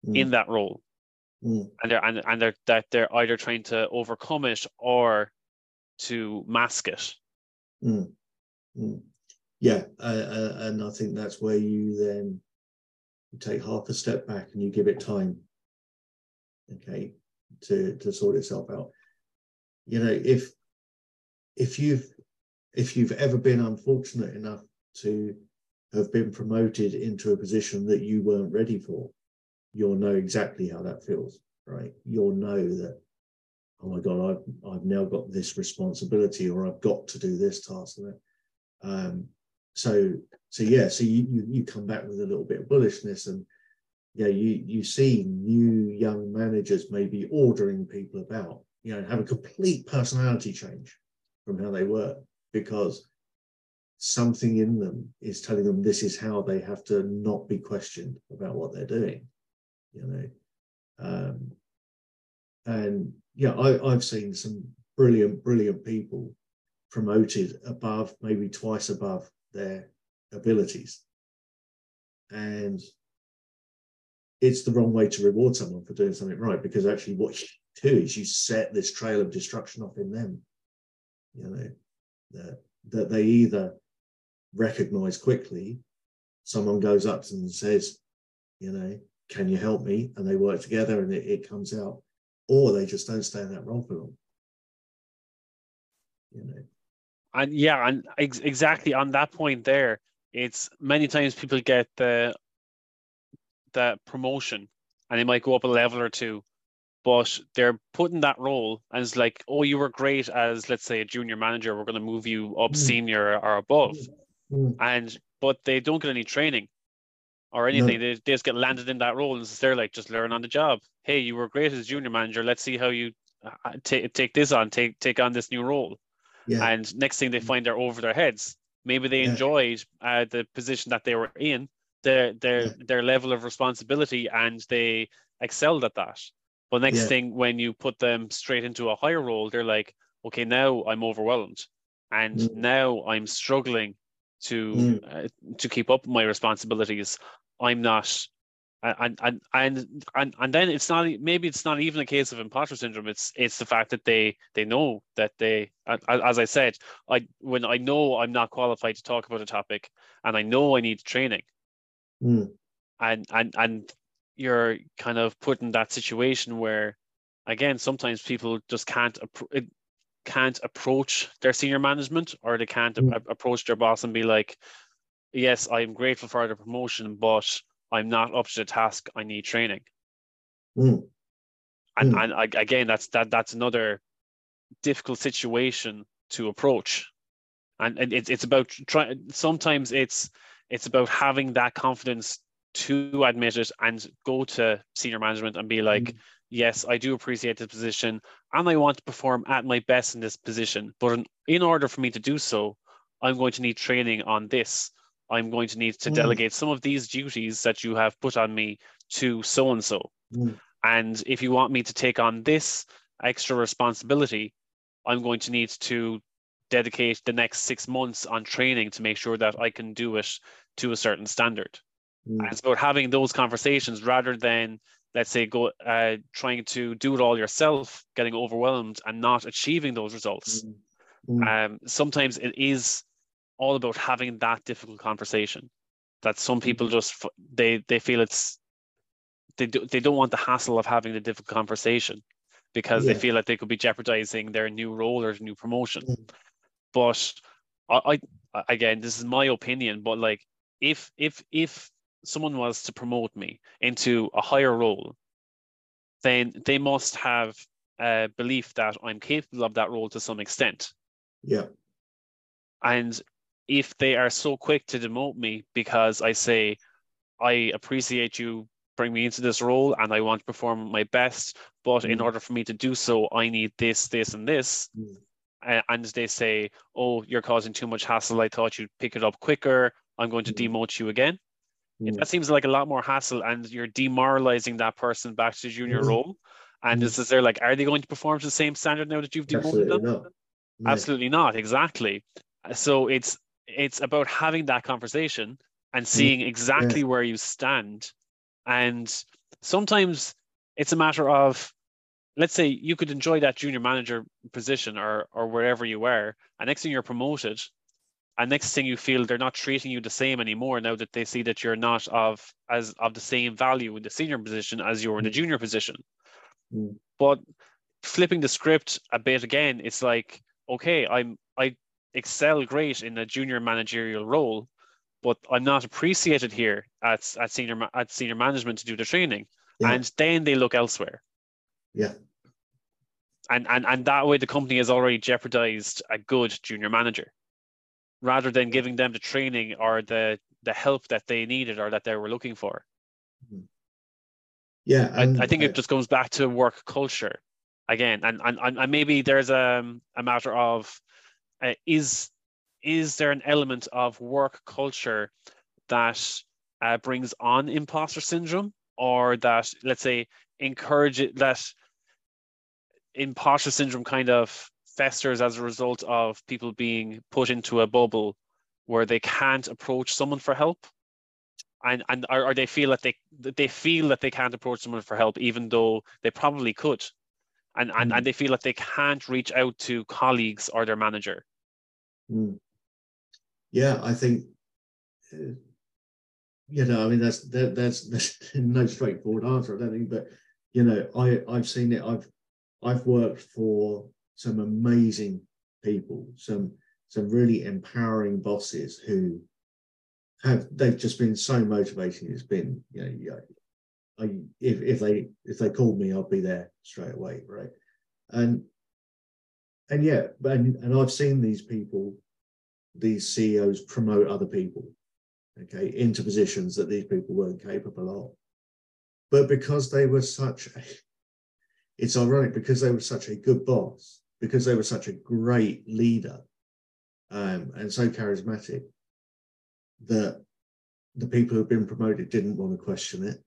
Mm. in that role Mm. and they're and, and they're that they're either trying to overcome it or to mask it Mm. Mm. Yeah, uh, uh, and I think that's where you then take half a step back and you give it time, okay, to to sort itself out. You know, if if you've if you've ever been unfortunate enough to have been promoted into a position that you weren't ready for, you'll know exactly how that feels, right? You'll know that oh my god i've i've now got this responsibility or i've got to do this task and um so so yeah so you, you you come back with a little bit of bullishness and yeah you you see new young managers maybe ordering people about you know have a complete personality change from how they were because something in them is telling them this is how they have to not be questioned about what they're doing you know um and yeah, I, I've seen some brilliant, brilliant people promoted above, maybe twice above their abilities. And it's the wrong way to reward someone for doing something right because actually what you do is you set this trail of destruction off in them. You know, that that they either recognize quickly, someone goes up to them and says, you know, can you help me? And they work together and it, it comes out or they just don't stay in that role for long. You know. and yeah and ex- exactly on that point there it's many times people get the the promotion and they might go up a level or two but they're put in that role and it's like oh you were great as let's say a junior manager we're going to move you up Mm. senior or above Mm, and but they don't get any training or anything. They, they just get landed in that role, and they're like just learn on the job. Hey, you were great as junior manager. Let's see how you uh, take take this on, take take on this new role. Yeah. And next thing they find they're over their heads. Maybe they Yeah. enjoyed uh, the position that they were in, their their Yeah. their level of responsibility, and they excelled at that. But next Yeah. thing, when you put them straight into a higher role, they're like, okay, now I'm overwhelmed, and Mm. now I'm struggling to Mm. uh, to keep up my responsibilities. I'm not, and and and and and then it's not maybe it's not even a case of imposter syndrome. It's it's the fact that they they know that they, as I said, I when I know I'm not qualified to talk about a topic, and I know I need training, mm, and and and you're kind of put in that situation where again sometimes people just can't can't approach their senior management or they can't mm. a- approach their boss and be like yes i'm grateful for the promotion but i'm not up to the task i need training mm. and mm. and I, again that's that that's another difficult situation to approach and, and it's, it's about trying sometimes it's it's about having that confidence to admit it and go to senior management and be like, mm. yes, I do appreciate this position and I want to perform at my best in this position. But in, in order for me to do so, I'm going to need training on this. I'm going to need to mm. delegate some of these duties that you have put on me to so and so. And if you want me to take on this extra responsibility, I'm going to need to dedicate the next six months on training to make sure that I can do it to a certain standard. Mm. it's about having those conversations rather than, let's say, go uh, trying to do it all yourself, getting overwhelmed and not achieving those results. Mm. Mm. Um, sometimes it is all about having that difficult conversation. That some people mm. just they they feel it's they do, they don't want the hassle of having the difficult conversation because yeah. they feel like they could be jeopardizing their new role or new promotion. Mm. But I, I again, this is my opinion, but like if if if someone was to promote me into a higher role, then they must have a belief that I'm capable of that role to some extent. Yeah. And if they are so quick to demote me because I say, I appreciate you bring me into this role and I want to perform my best, but mm. in order for me to do so, I need this, this, and this. Mm. And they say, Oh, you're causing too much hassle. I thought you'd pick it up quicker. I'm going to mm. demote you again. Mm. That seems like a lot more hassle, and you're demoralizing that person back to junior mm. role. And mm. is, is there like, are they going to perform to the same standard now that you've demoted Absolutely them? Not. Absolutely not. Exactly. So it's it's about having that conversation and mm. seeing exactly yeah. where you stand. And sometimes it's a matter of, let's say you could enjoy that junior manager position or or wherever you were, and next thing you're promoted, and next thing you feel they're not treating you the same anymore now that they see that you're not of as of the same value in the senior position as you are in the mm. junior position mm. but flipping the script a bit again it's like okay i'm i excel great in a junior managerial role but i'm not appreciated here at, at senior at senior management to do the training yeah. and then they look elsewhere yeah and, and and that way the company has already jeopardized a good junior manager rather than giving them the training or the the help that they needed or that they were looking for. Mm-hmm. Yeah, I, I, think it just comes back to work culture again, and and, and maybe there's a a matter of uh, is is there an element of work culture that uh, brings on imposter syndrome, or that let's say encourage it that imposter syndrome kind of festers as a result of people being put into a bubble where they can't approach someone for help and and or, or they feel that they they feel that they can't approach someone for help even though they probably could and and, mm. and they feel that they can't reach out to colleagues or their manager mm. yeah i think uh, you know i mean that's that, that's that's no straightforward answer i don't think but you know i i've seen it i've i've worked for some amazing people, some some really empowering bosses who have they've just been so motivating. It's been you know, I, if if they if they called me, I'd be there straight away, right? And and yeah, and and I've seen these people, these CEOs promote other people, okay, into positions that these people weren't capable of. But because they were such a, it's ironic because they were such a good boss, because they were such a great leader um, and so charismatic that the people who've been promoted didn't want to question it,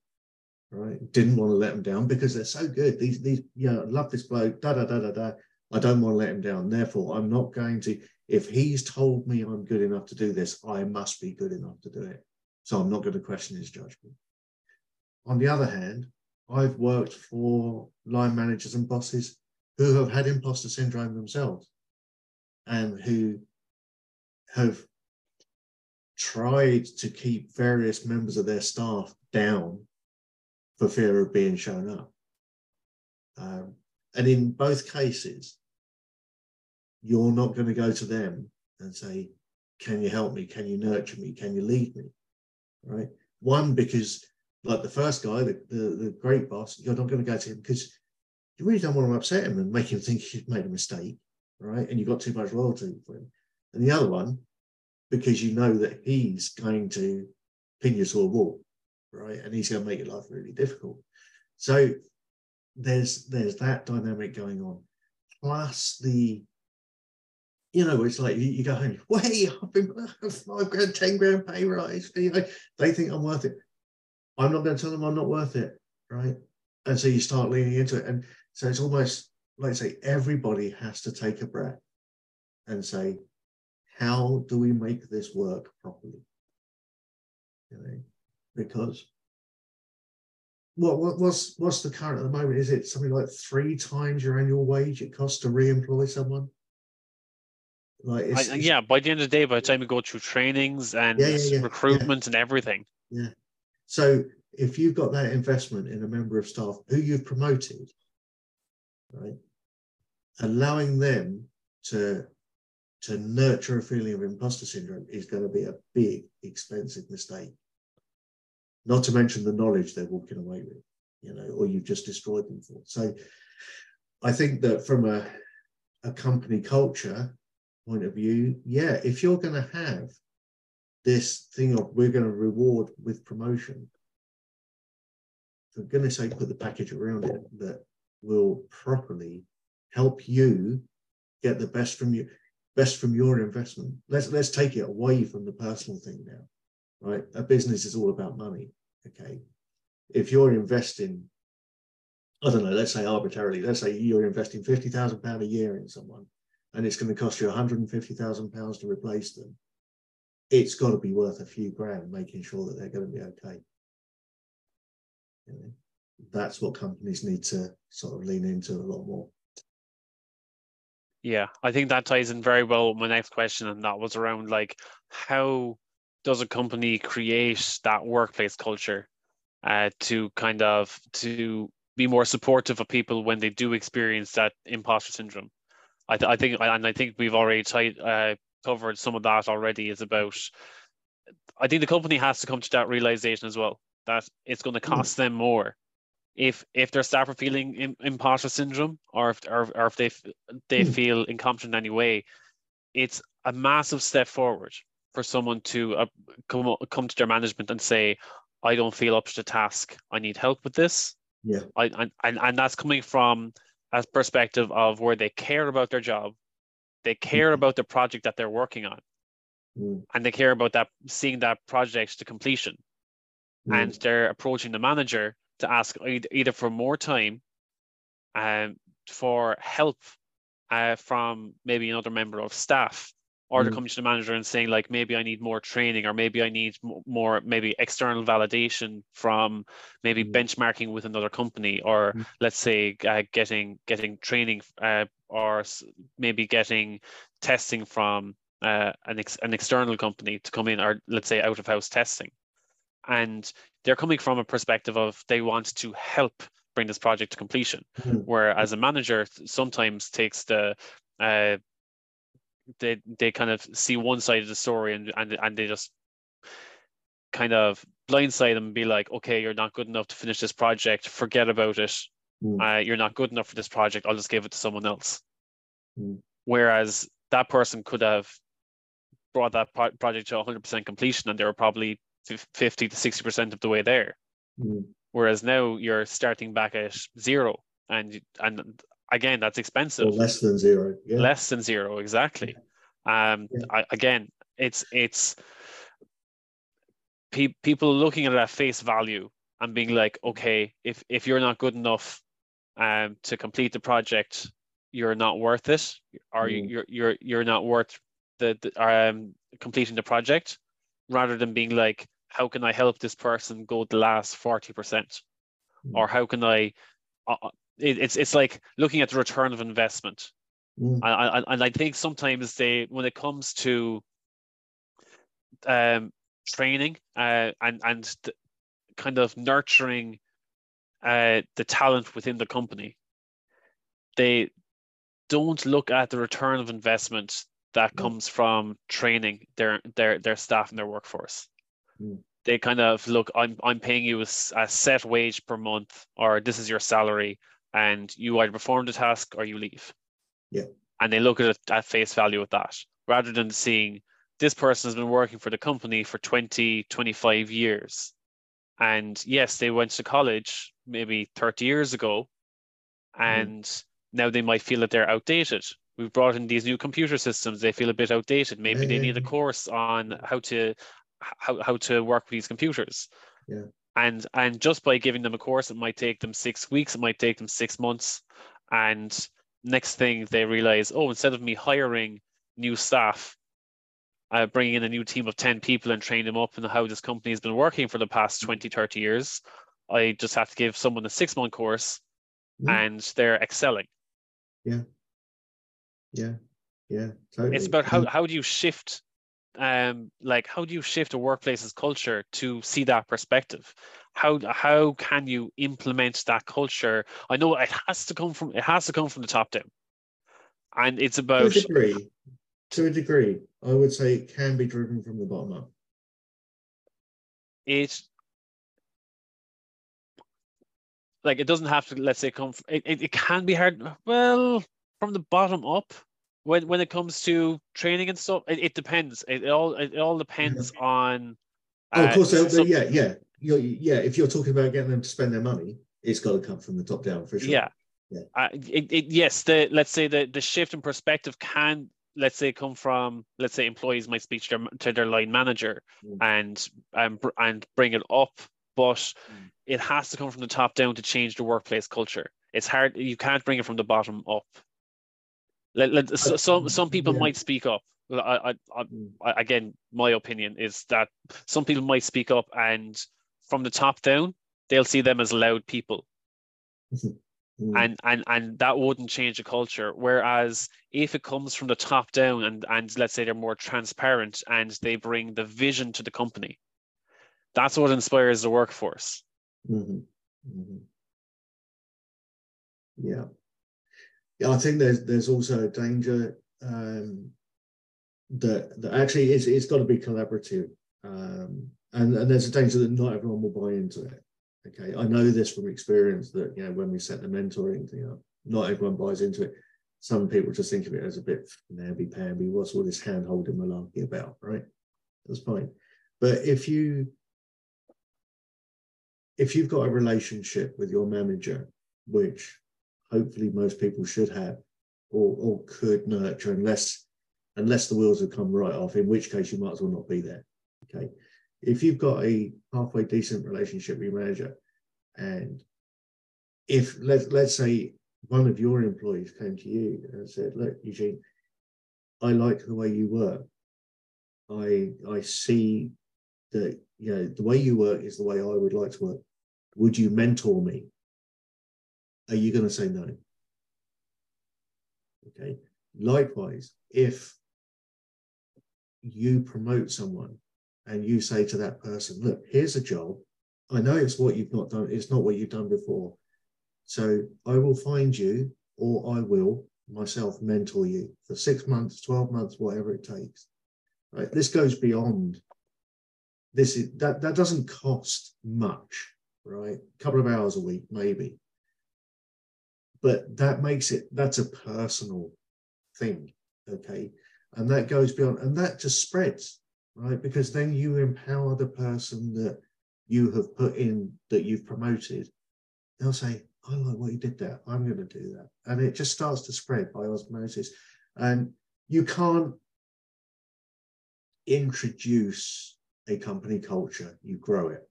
right? Didn't want to let them down because they're so good. These, these, you know, I love this bloke, da da da da da. I don't want to let him down. Therefore, I'm not going to. If he's told me I'm good enough to do this, I must be good enough to do it. So I'm not going to question his judgment. On the other hand, I've worked for line managers and bosses who have had imposter syndrome themselves and who have tried to keep various members of their staff down for fear of being shown up. Um, and in both cases, you're not going to go to them and say, Can you help me? Can you nurture me? Can you lead me? Right. One, because like the first guy, the, the, the great boss, you're not going to go to him because you really don't want to upset him and make him think you've made a mistake. Right. And you've got too much loyalty for him. And the other one, because you know that he's going to pin you to a wall, right? And he's going to make your life really difficult. So there's there's that dynamic going on, plus the, you know, it's like you, you go home, wait, I've been five grand, ten grand pay rise. You know, they think I'm worth it. I'm not going to tell them I'm not worth it, right? And so you start leaning into it, and so it's almost like I say everybody has to take a breath and say, how do we make this work properly? You know, because what, what what's what's the current at the moment? Is it something like three times your annual wage it costs to re-employ someone? Like it's, I, yeah, by the end of the day, by the time you go through trainings and yeah, yeah, yeah, recruitment and everything. Yeah. So if you've got that investment in a member of staff who you've promoted, right, allowing them to to nurture a feeling of imposter syndrome is going to be a big, expensive mistake. Not to mention the knowledge they're walking away with, you know, or you've just destroyed them for. So I think that from a, a company culture point of view, yeah, if you're going to have this thing of we're going to reward with promotion, for goodness sake, put the package around it that will properly help you get the best from you best from your investment. Let's let's take it away from the personal thing now, right? A business is all about money. Okay, if you're investing, I don't know, let's say arbitrarily, let's say you're investing fifty thousand pound a year in someone, and it's going to cost you one hundred and fifty thousand pounds to replace them. It's got to be worth a few grand, making sure that they're going to be okay. You know, that's what companies need to sort of lean into a lot more. Yeah, I think that ties in very well with my next question, and that was around like how does a company create that workplace culture uh, to kind of to be more supportive of people when they do experience that imposter syndrome. I, th- I think, and I think we've already tied, uh, covered some of that already. Is about. I think the company has to come to that realization as well that it's going to hmm. cost them more if if their staff are feeling in, imposter syndrome or if or, or if they they mm. feel incompetent in any way, it's a massive step forward for someone to uh, come come to their management and say, "I don't feel up to the task. I need help with this." Yeah, I, and and that's coming from a perspective of where they care about their job, they care mm. about the project that they're working on, mm. and they care about that seeing that project to completion, and they're approaching the manager to ask either for more time um, for help uh, from maybe another member of staff or mm. to come to the manager and saying like maybe I need more training or maybe I need more maybe external validation from maybe mm. benchmarking with another company or mm. let's say uh, getting getting training uh, or maybe getting testing from uh, an, ex- an external company to come in or let's say out of house testing and they're coming from a perspective of they want to help bring this project to completion. Mm-hmm. Where as a manager, sometimes takes the uh, they they kind of see one side of the story and and and they just kind of blindside them and be like, okay, you're not good enough to finish this project. Forget about it. Mm. Uh, you're not good enough for this project. I'll just give it to someone else. Mm. Whereas that person could have brought that pro- project to 100% completion and they were probably 50 to 60% of the way there. Mm. Whereas now you're starting back at zero. And and again, that's expensive. Or less than zero. Yeah. Less than zero, exactly. Um, yeah. I, again, it's it's pe- people looking at it at face value and being like, okay, if if you're not good enough um, to complete the project, you're not worth it, or mm. you're you're you're not worth the, the um completing the project, rather than being like, how can I help this person go the last 40%? Mm. Or how can I, uh, uh, it, it's, it's like looking at the return of investment. Mm. And, I, and I think sometimes they, when it comes to um, training uh, and, and kind of nurturing uh, the talent within the company. They don't look at the return of investment that comes from training their their their staff and their workforce. Mm. They kind of look, I'm I'm paying you a set wage per month, or this is your salary, and you either perform the task or you leave. Yeah. And they look at it at face value with that, rather than seeing this person has been working for the company for 20, 25 years. And yes, they went to college maybe 30 years ago, and now they might feel that they're outdated. We've brought in these new computer systems, they feel a bit outdated. Maybe they need a course on how to how, how to work with these computers. Yeah. And and just by giving them a course, it might take them six weeks, it might take them six months. And next thing they realize, oh, instead of me hiring new staff, uh, bringing in a new team of 10 people and train them up in how this company has been working for the past 20, 30 years, I just have to give someone a six month course Mm. and they're excelling. Yeah, yeah, totally. It's about how, how do you shift um like how do you shift a workplace's culture to see that perspective? How how can you implement that culture? I know it has to come from it has to come from the top down. And it's about to a degree, to a degree, I would say it can be driven from the bottom up. it like it doesn't have to let's say come from, it, it, it can be hard well from the bottom up when when it comes to training and stuff it, it depends it, it all it, all depends on Oh, of uh, course, yeah, yeah, you're, yeah. If you're talking about getting them to spend their money, it's got to come from the top down for sure. Yeah. Yeah. Uh, it, it, yes, the let's say the the shift in perspective can let's say come from let's say employees might speak to their to their line manager Mm. and br- and bring it up, but Mm. it has to come from the top down to change the workplace culture. It's hard. You can't bring it from the bottom up. Let, let, so, some some people yeah. might speak up. I, I, I. Again, my opinion is that some people might speak up, and from the top down, they'll see them as loud people Mm. and and and that wouldn't change the culture whereas if it comes from the top down and and let's say they're more transparent and they bring the vision to the company that's what inspires the workforce Mhm, mhm. Yeah. Yeah, I think there's there's also a danger um, that that actually it's it's got to be collaborative, um, and and there's a danger that not everyone will buy into it. Okay, I know this from experience that you know when we set the mentoring thing up, not everyone buys into it. Some people just think of it as a bit namby pamby. What's all this hand holding malarkey about, right? That's fine, but if you if you've got a relationship with your manager, which hopefully most people should have or, or could nurture unless unless the wheels have come right off, in which case you might as well not be there. Okay. If you've got a halfway decent relationship with your manager, and if let's let's say one of your employees came to you and said, Look, Eugene, I like the way you work. I I see that you know the way you work is the way I would like to work. Would you mentor me? Are you going to say no? Okay. Likewise, if you promote someone and you say to that person, look, here's a job. I know it's what you've not done, it's not what you've done before. So I will find you, or I will myself mentor you for six months, 12 months, whatever it takes. Right. This goes beyond this is that that doesn't cost much, right? A couple of hours a week, maybe. But that makes it that's a personal thing, okay? And that goes beyond, and that just spreads, right? Because then you empower the person that you have put in that you've promoted. They'll say, I like what you did there. I'm going to do that. And it just starts to spread by osmosis. And you can't introduce a company culture, you grow it.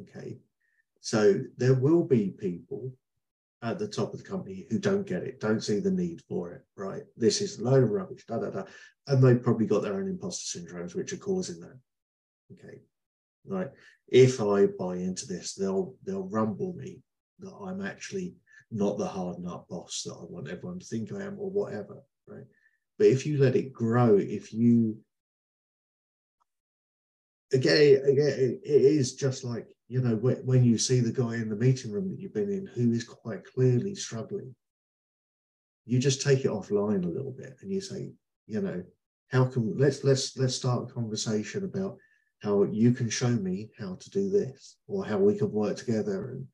Okay. So there will be people at the top of the company who don't get it, don't see the need for it, right? This is a load of rubbish, da da da. And they've probably got their own imposter syndromes which are causing that. Okay. Right. If I buy into this, they'll they'll rumble me that I'm actually not the hard nut boss that I want everyone to think I am or whatever. Right. But if you let it grow, if you again, again, it is just like you know when you see the guy in the meeting room that you've been in who is quite clearly struggling. You just take it offline a little bit and you say, you know, how can let's let's let's start a conversation about how you can show me how to do this or how we can work together and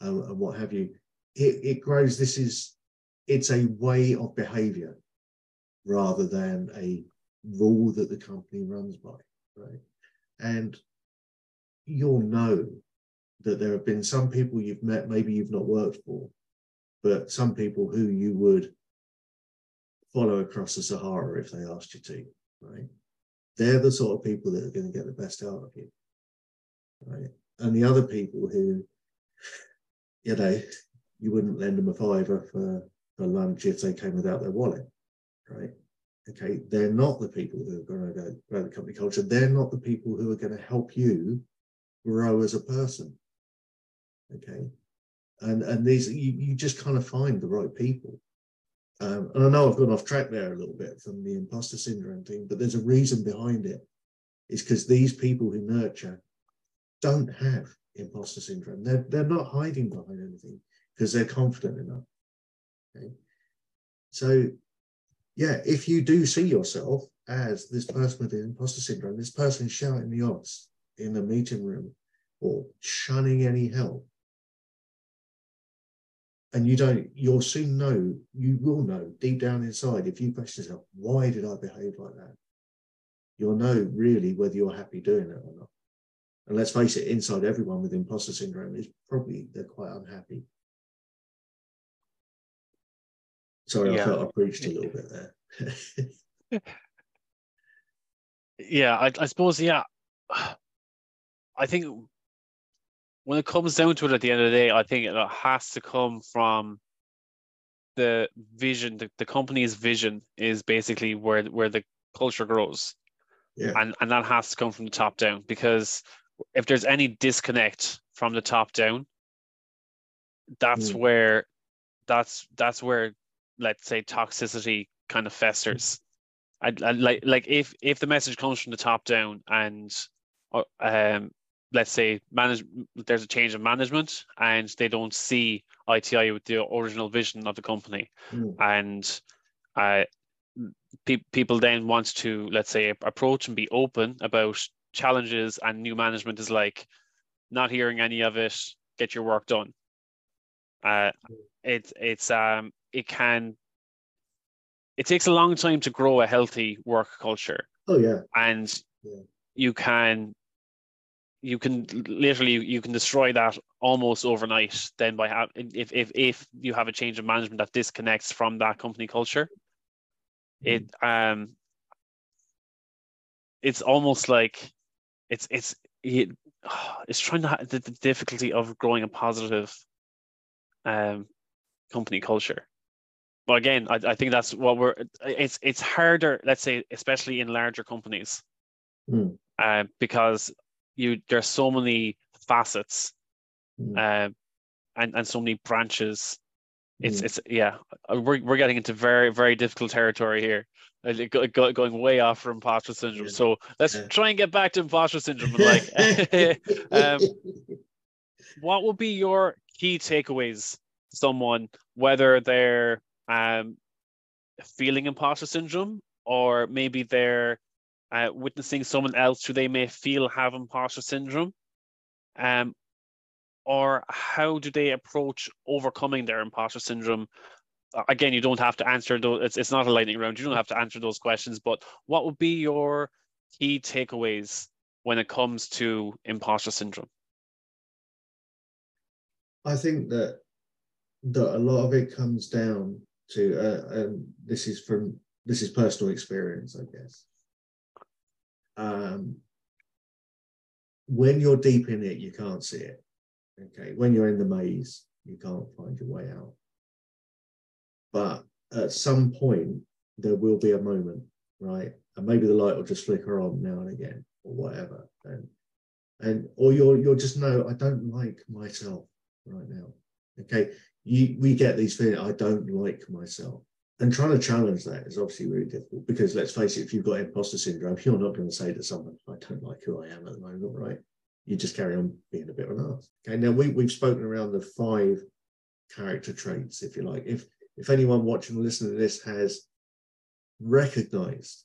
um, and what have you. It, it grows. This is it's a way of behavior rather than a rule that the company runs by, right? And you'll know that there have been some people you've met, maybe you've not worked for, but some people who you would follow across the Sahara if they asked you to, right? They're the sort of people that are going to get the best out of you, right? And the other people who, you know, you wouldn't lend them a fiver for, for lunch if they came without their wallet, right? Okay, they're not the people who are going to go grow the company culture. They're not the people who are going to help you grow as a person. Okay, and and these you, you just kind of find the right people. Um, and I know I've gone off track there a little bit from the imposter syndrome thing, but there's a reason behind. It's because these people who nurture don't have imposter syndrome. They're they're not hiding behind anything because they're confident enough. Okay, so yeah, if you do see yourself as this person with the imposter syndrome, this person shouting the odds in the meeting room or shunning any help, and you don't, you'll soon know, you will know deep down inside, if you question yourself, why did I behave like that? You'll know really whether you're happy doing it or not. And let's face it, inside everyone with imposter syndrome is probably they're quite unhappy. Sorry, yeah. I felt I preached a little bit there. yeah, I, I suppose, yeah. I think when it comes down to it at the end of the day, I think it has to come from the vision, the, the company's vision is basically where where the culture grows. Yeah. And and that has to come from the top down because if there's any disconnect from the top down, that's mm. where that's that's where let's say toxicity kind of festers. I, I like like if if the message comes from the top down and um let's say manage there's a change of management and they don't see ITI with the original vision of the company mm. and uh, pe- people then want to let's say approach and be open about challenges and new management is like not hearing any of it get your work done uh, it, it's um it can it takes a long time to grow a healthy work culture. Oh yeah. And yeah. you can you can literally you can destroy that almost overnight then by have if if if you have a change of management that disconnects from that company culture mm-hmm. it um it's almost like it's it's it, it's trying to have the, the difficulty of growing a positive um company culture but again, I, I think that's what we're. It's it's harder, let's say, especially in larger companies, mm. uh, because you there's so many facets, mm. uh, and and so many branches. It's mm. it's yeah, uh, we're we're getting into very very difficult territory here, uh, going way off from imposter syndrome. Yeah. So let's yeah. try and get back to imposter syndrome. Like, um, what would be your key takeaways? Someone, whether they're um, feeling imposter syndrome, or maybe they're uh, witnessing someone else who they may feel have imposter syndrome, um, or how do they approach overcoming their imposter syndrome? Again, you don't have to answer those. It's, it's not a lightning round. You don't have to answer those questions. But what would be your key takeaways when it comes to imposter syndrome? I think that that a lot of it comes down to uh, and this is from this is personal experience i guess. Um, when you're deep in it you can't see it. Okay when you're in the maze you can't find your way out. But at some point there will be a moment right? And maybe the light will just flicker on now and again or whatever. And and or you'll you'll just know i don't like myself right now. Okay you, we get these feelings, I don't like myself. and trying to challenge that is obviously really difficult because let's face it, if you've got imposter syndrome, you're not going to say to someone, I don't like who I am at the moment, right? You just carry on being a bit of an ass. Okay, now we, we've spoken around the five character traits, if you like. If if anyone watching or listening to this has recognized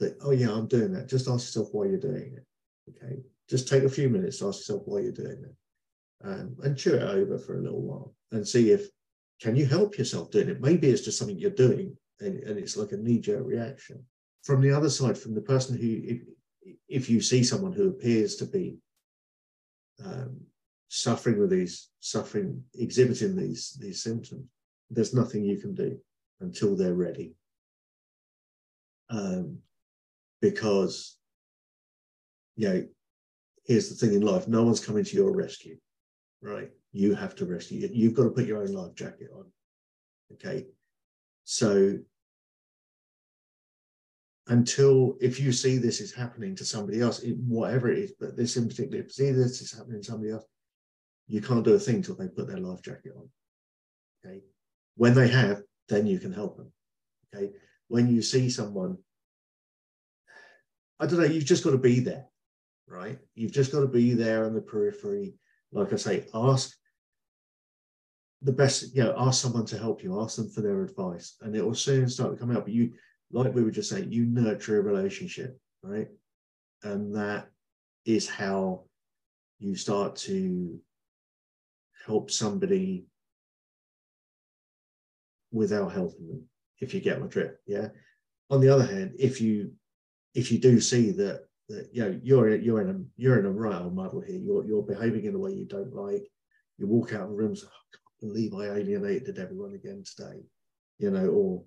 that, oh yeah, I'm doing that, just ask yourself why you're doing it. Okay. Just take a few minutes to ask yourself why you're doing it. Um, and chew it over for a little while and see if can you help yourself doing it? Maybe it's just something you're doing and, and it's like a knee-jerk reaction. From the other side, from the person who, if, if you see someone who appears to be um, suffering with these, suffering, exhibiting these these symptoms, there's nothing you can do until they're ready. Um, because, you know, here's the thing in life: no one's coming to your rescue, right? You have to rescue. You've got to put your own life jacket on. Okay, so until if you see this is happening to somebody else, in whatever it is, but this in particular, if you see this is happening to somebody else, you can't do a thing until they put their life jacket on. Okay. When they have, then you can help them. Okay. When you see someone, I don't know, you've just got to be there, right? You've just got to be there on the periphery. Like I say, ask the best, you know, ask someone to help you, ask them for their advice, and it will soon start to come out. But you, like we were just saying, you nurture a relationship, right? And that is how you start to help somebody without helping them, if you get my drift. Yeah. On the other hand, if you if you do see that that you know you're you're in a you're in a right muddle here, you're you're behaving in a way you don't like, you walk out of the rooms, oh, believe I alienated everyone again today, you know, or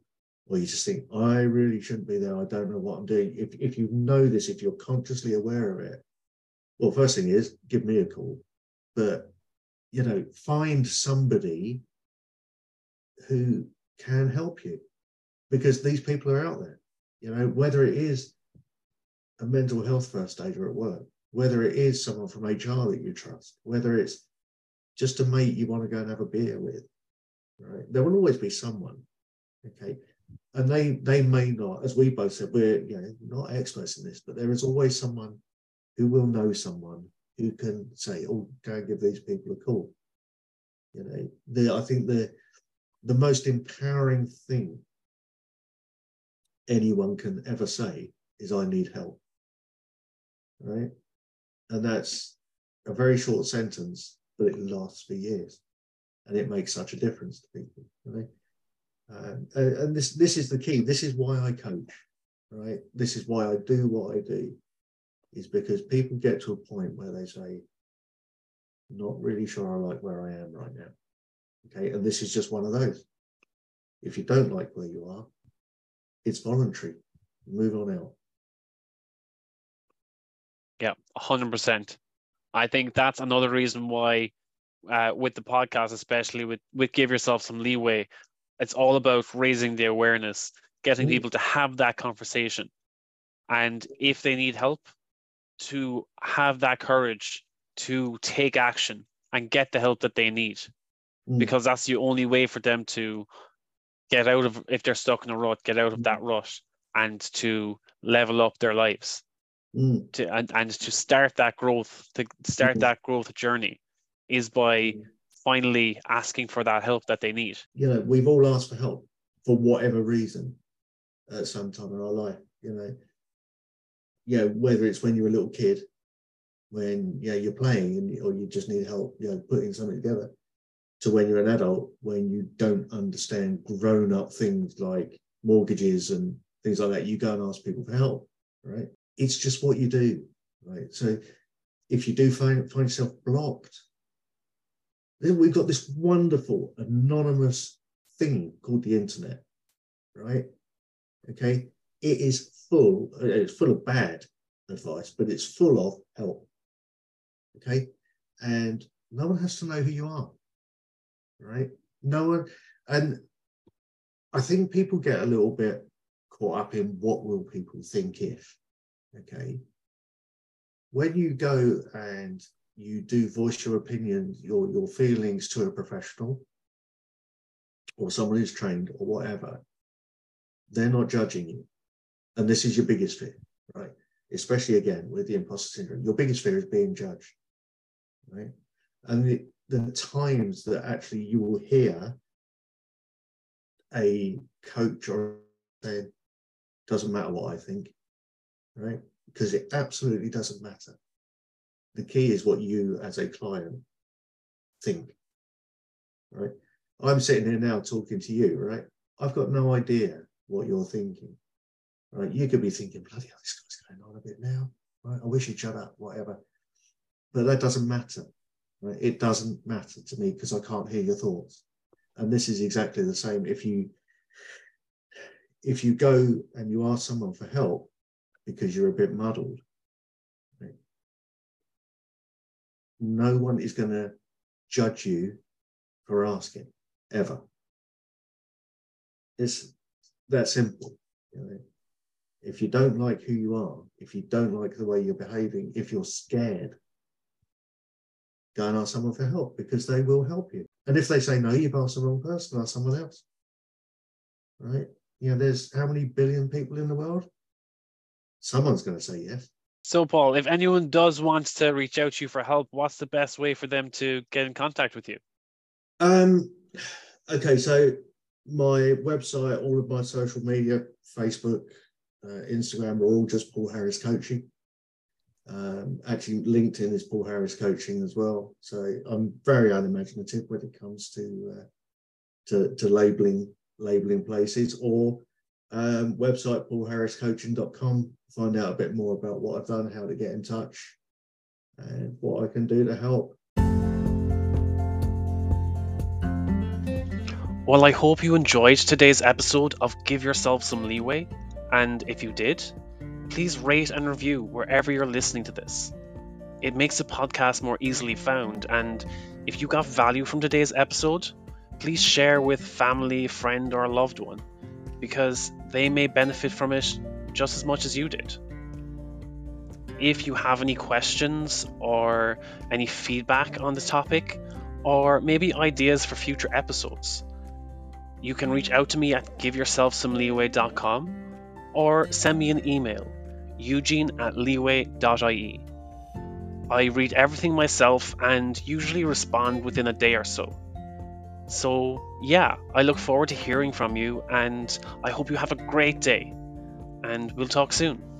or you just think, I really shouldn't be there, I don't know what I'm doing. If if you know this, if you're consciously aware of it, well, first thing is give me a call. But you know, find somebody who can help you because these people are out there. You know, whether it is a mental health first aider at work, whether it is someone from HR that you trust, whether it's just a mate you want to go and have a beer with, right? There will always be someone, okay? And they they may not, as we both said, we're you know not experts in this, but there is always someone who will know someone who can say, "Oh, go and give these people a call." You know, the I think the the most empowering thing anyone can ever say is I need help. Right? And that's a very short sentence, but it lasts for years. And it makes such a difference to people. Right? Um, and, this this is the key. This is why I coach, right? This is why I do what I do, is because people get to a point where they say, not really sure I like where I am right now. Okay, and this is just one of those. If you don't like where you are, it's voluntary. Move on out. Yeah, 100%. I think that's another reason why, uh, with the podcast, especially with, with Give Yourself Some Leeway, it's all about raising the awareness, getting mm. people to have that conversation. And if they need help, to have that courage to take action and get the help that they need mm. because that's the only way for them to get out of if they're stuck in a rut get out of that mm. rut and to level up their lives mm. to and, and to start that growth to start mm. that growth journey is by mm. finally asking for that help that they need you know we've all asked for help for whatever reason at some time in our life you know you know whether it's when you're a little kid when know, you're playing and, or you just need help you know putting something together to when you're an adult when you don't understand grown up things like mortgages and things like that you go and ask people for help right it's just what you do right? So if you do find, find yourself blocked then we've got this wonderful anonymous thing called the internet right? Okay? It is full uh, it's full of bad advice but it's full of help okay? And no one has to know who you are right? No one, and I think people get a little bit caught up in what will people think if, okay? When you go and you do voice your opinion, your, your feelings to a professional or someone who's trained or whatever, they're not judging you. And this is your biggest fear, right? Especially again with the imposter syndrome. Your biggest fear is being judged, right? And the, the times that actually you will hear a coach or saying, doesn't matter what I think, right? Because it absolutely doesn't matter. The key is what you as a client think, right? I'm sitting here now talking to you, right? I've got no idea what you're thinking, right? You could be thinking, bloody hell, this guy's going on a bit now, right? I wish he'd shut up, whatever. But that doesn't matter, right? It doesn't matter to me because I can't hear your thoughts. And this is exactly the same. If you if you go and you ask someone for help because you're a bit muddled, no one is going to judge you for asking ever. It's that simple. If you don't like who you are, if you don't like the way you're behaving, if you're scared, go and ask someone for help because they will help you. And if they say no, you've asked the wrong person, ask someone else. Right? You know, there's how many billion people in the world? Someone's going to say yes. So, Paul, if anyone does want to reach out to you for help, what's the best way for them to get in contact with you? Um, okay, so my website, all of my social media, Facebook, uh, Instagram, are all just Paul Harris Coaching. Um, actually, LinkedIn is Paul Harris Coaching as well. So I'm very unimaginative when it comes to uh, to, to labeling labeling places or um, website paulharriscoaching.com. Find out a bit more about what I've done, how to get in touch, and what I can do to help. Well, I hope you enjoyed today's episode of Give Yourself Some Leeway. And if you did, please rate and review wherever you're listening to this. It makes the podcast more easily found. And if you got value from today's episode, please share with family, friend, or loved one because they may benefit from it just as much as you did. If you have any questions or any feedback on the topic, or maybe ideas for future episodes, you can reach out to me at giveyourselfsomeleeway.com or send me an email, eugene at leeway.ie. I read everything myself and usually respond within a day or so. So, yeah, I look forward to hearing from you and I hope you have a great day. And we'll talk soon.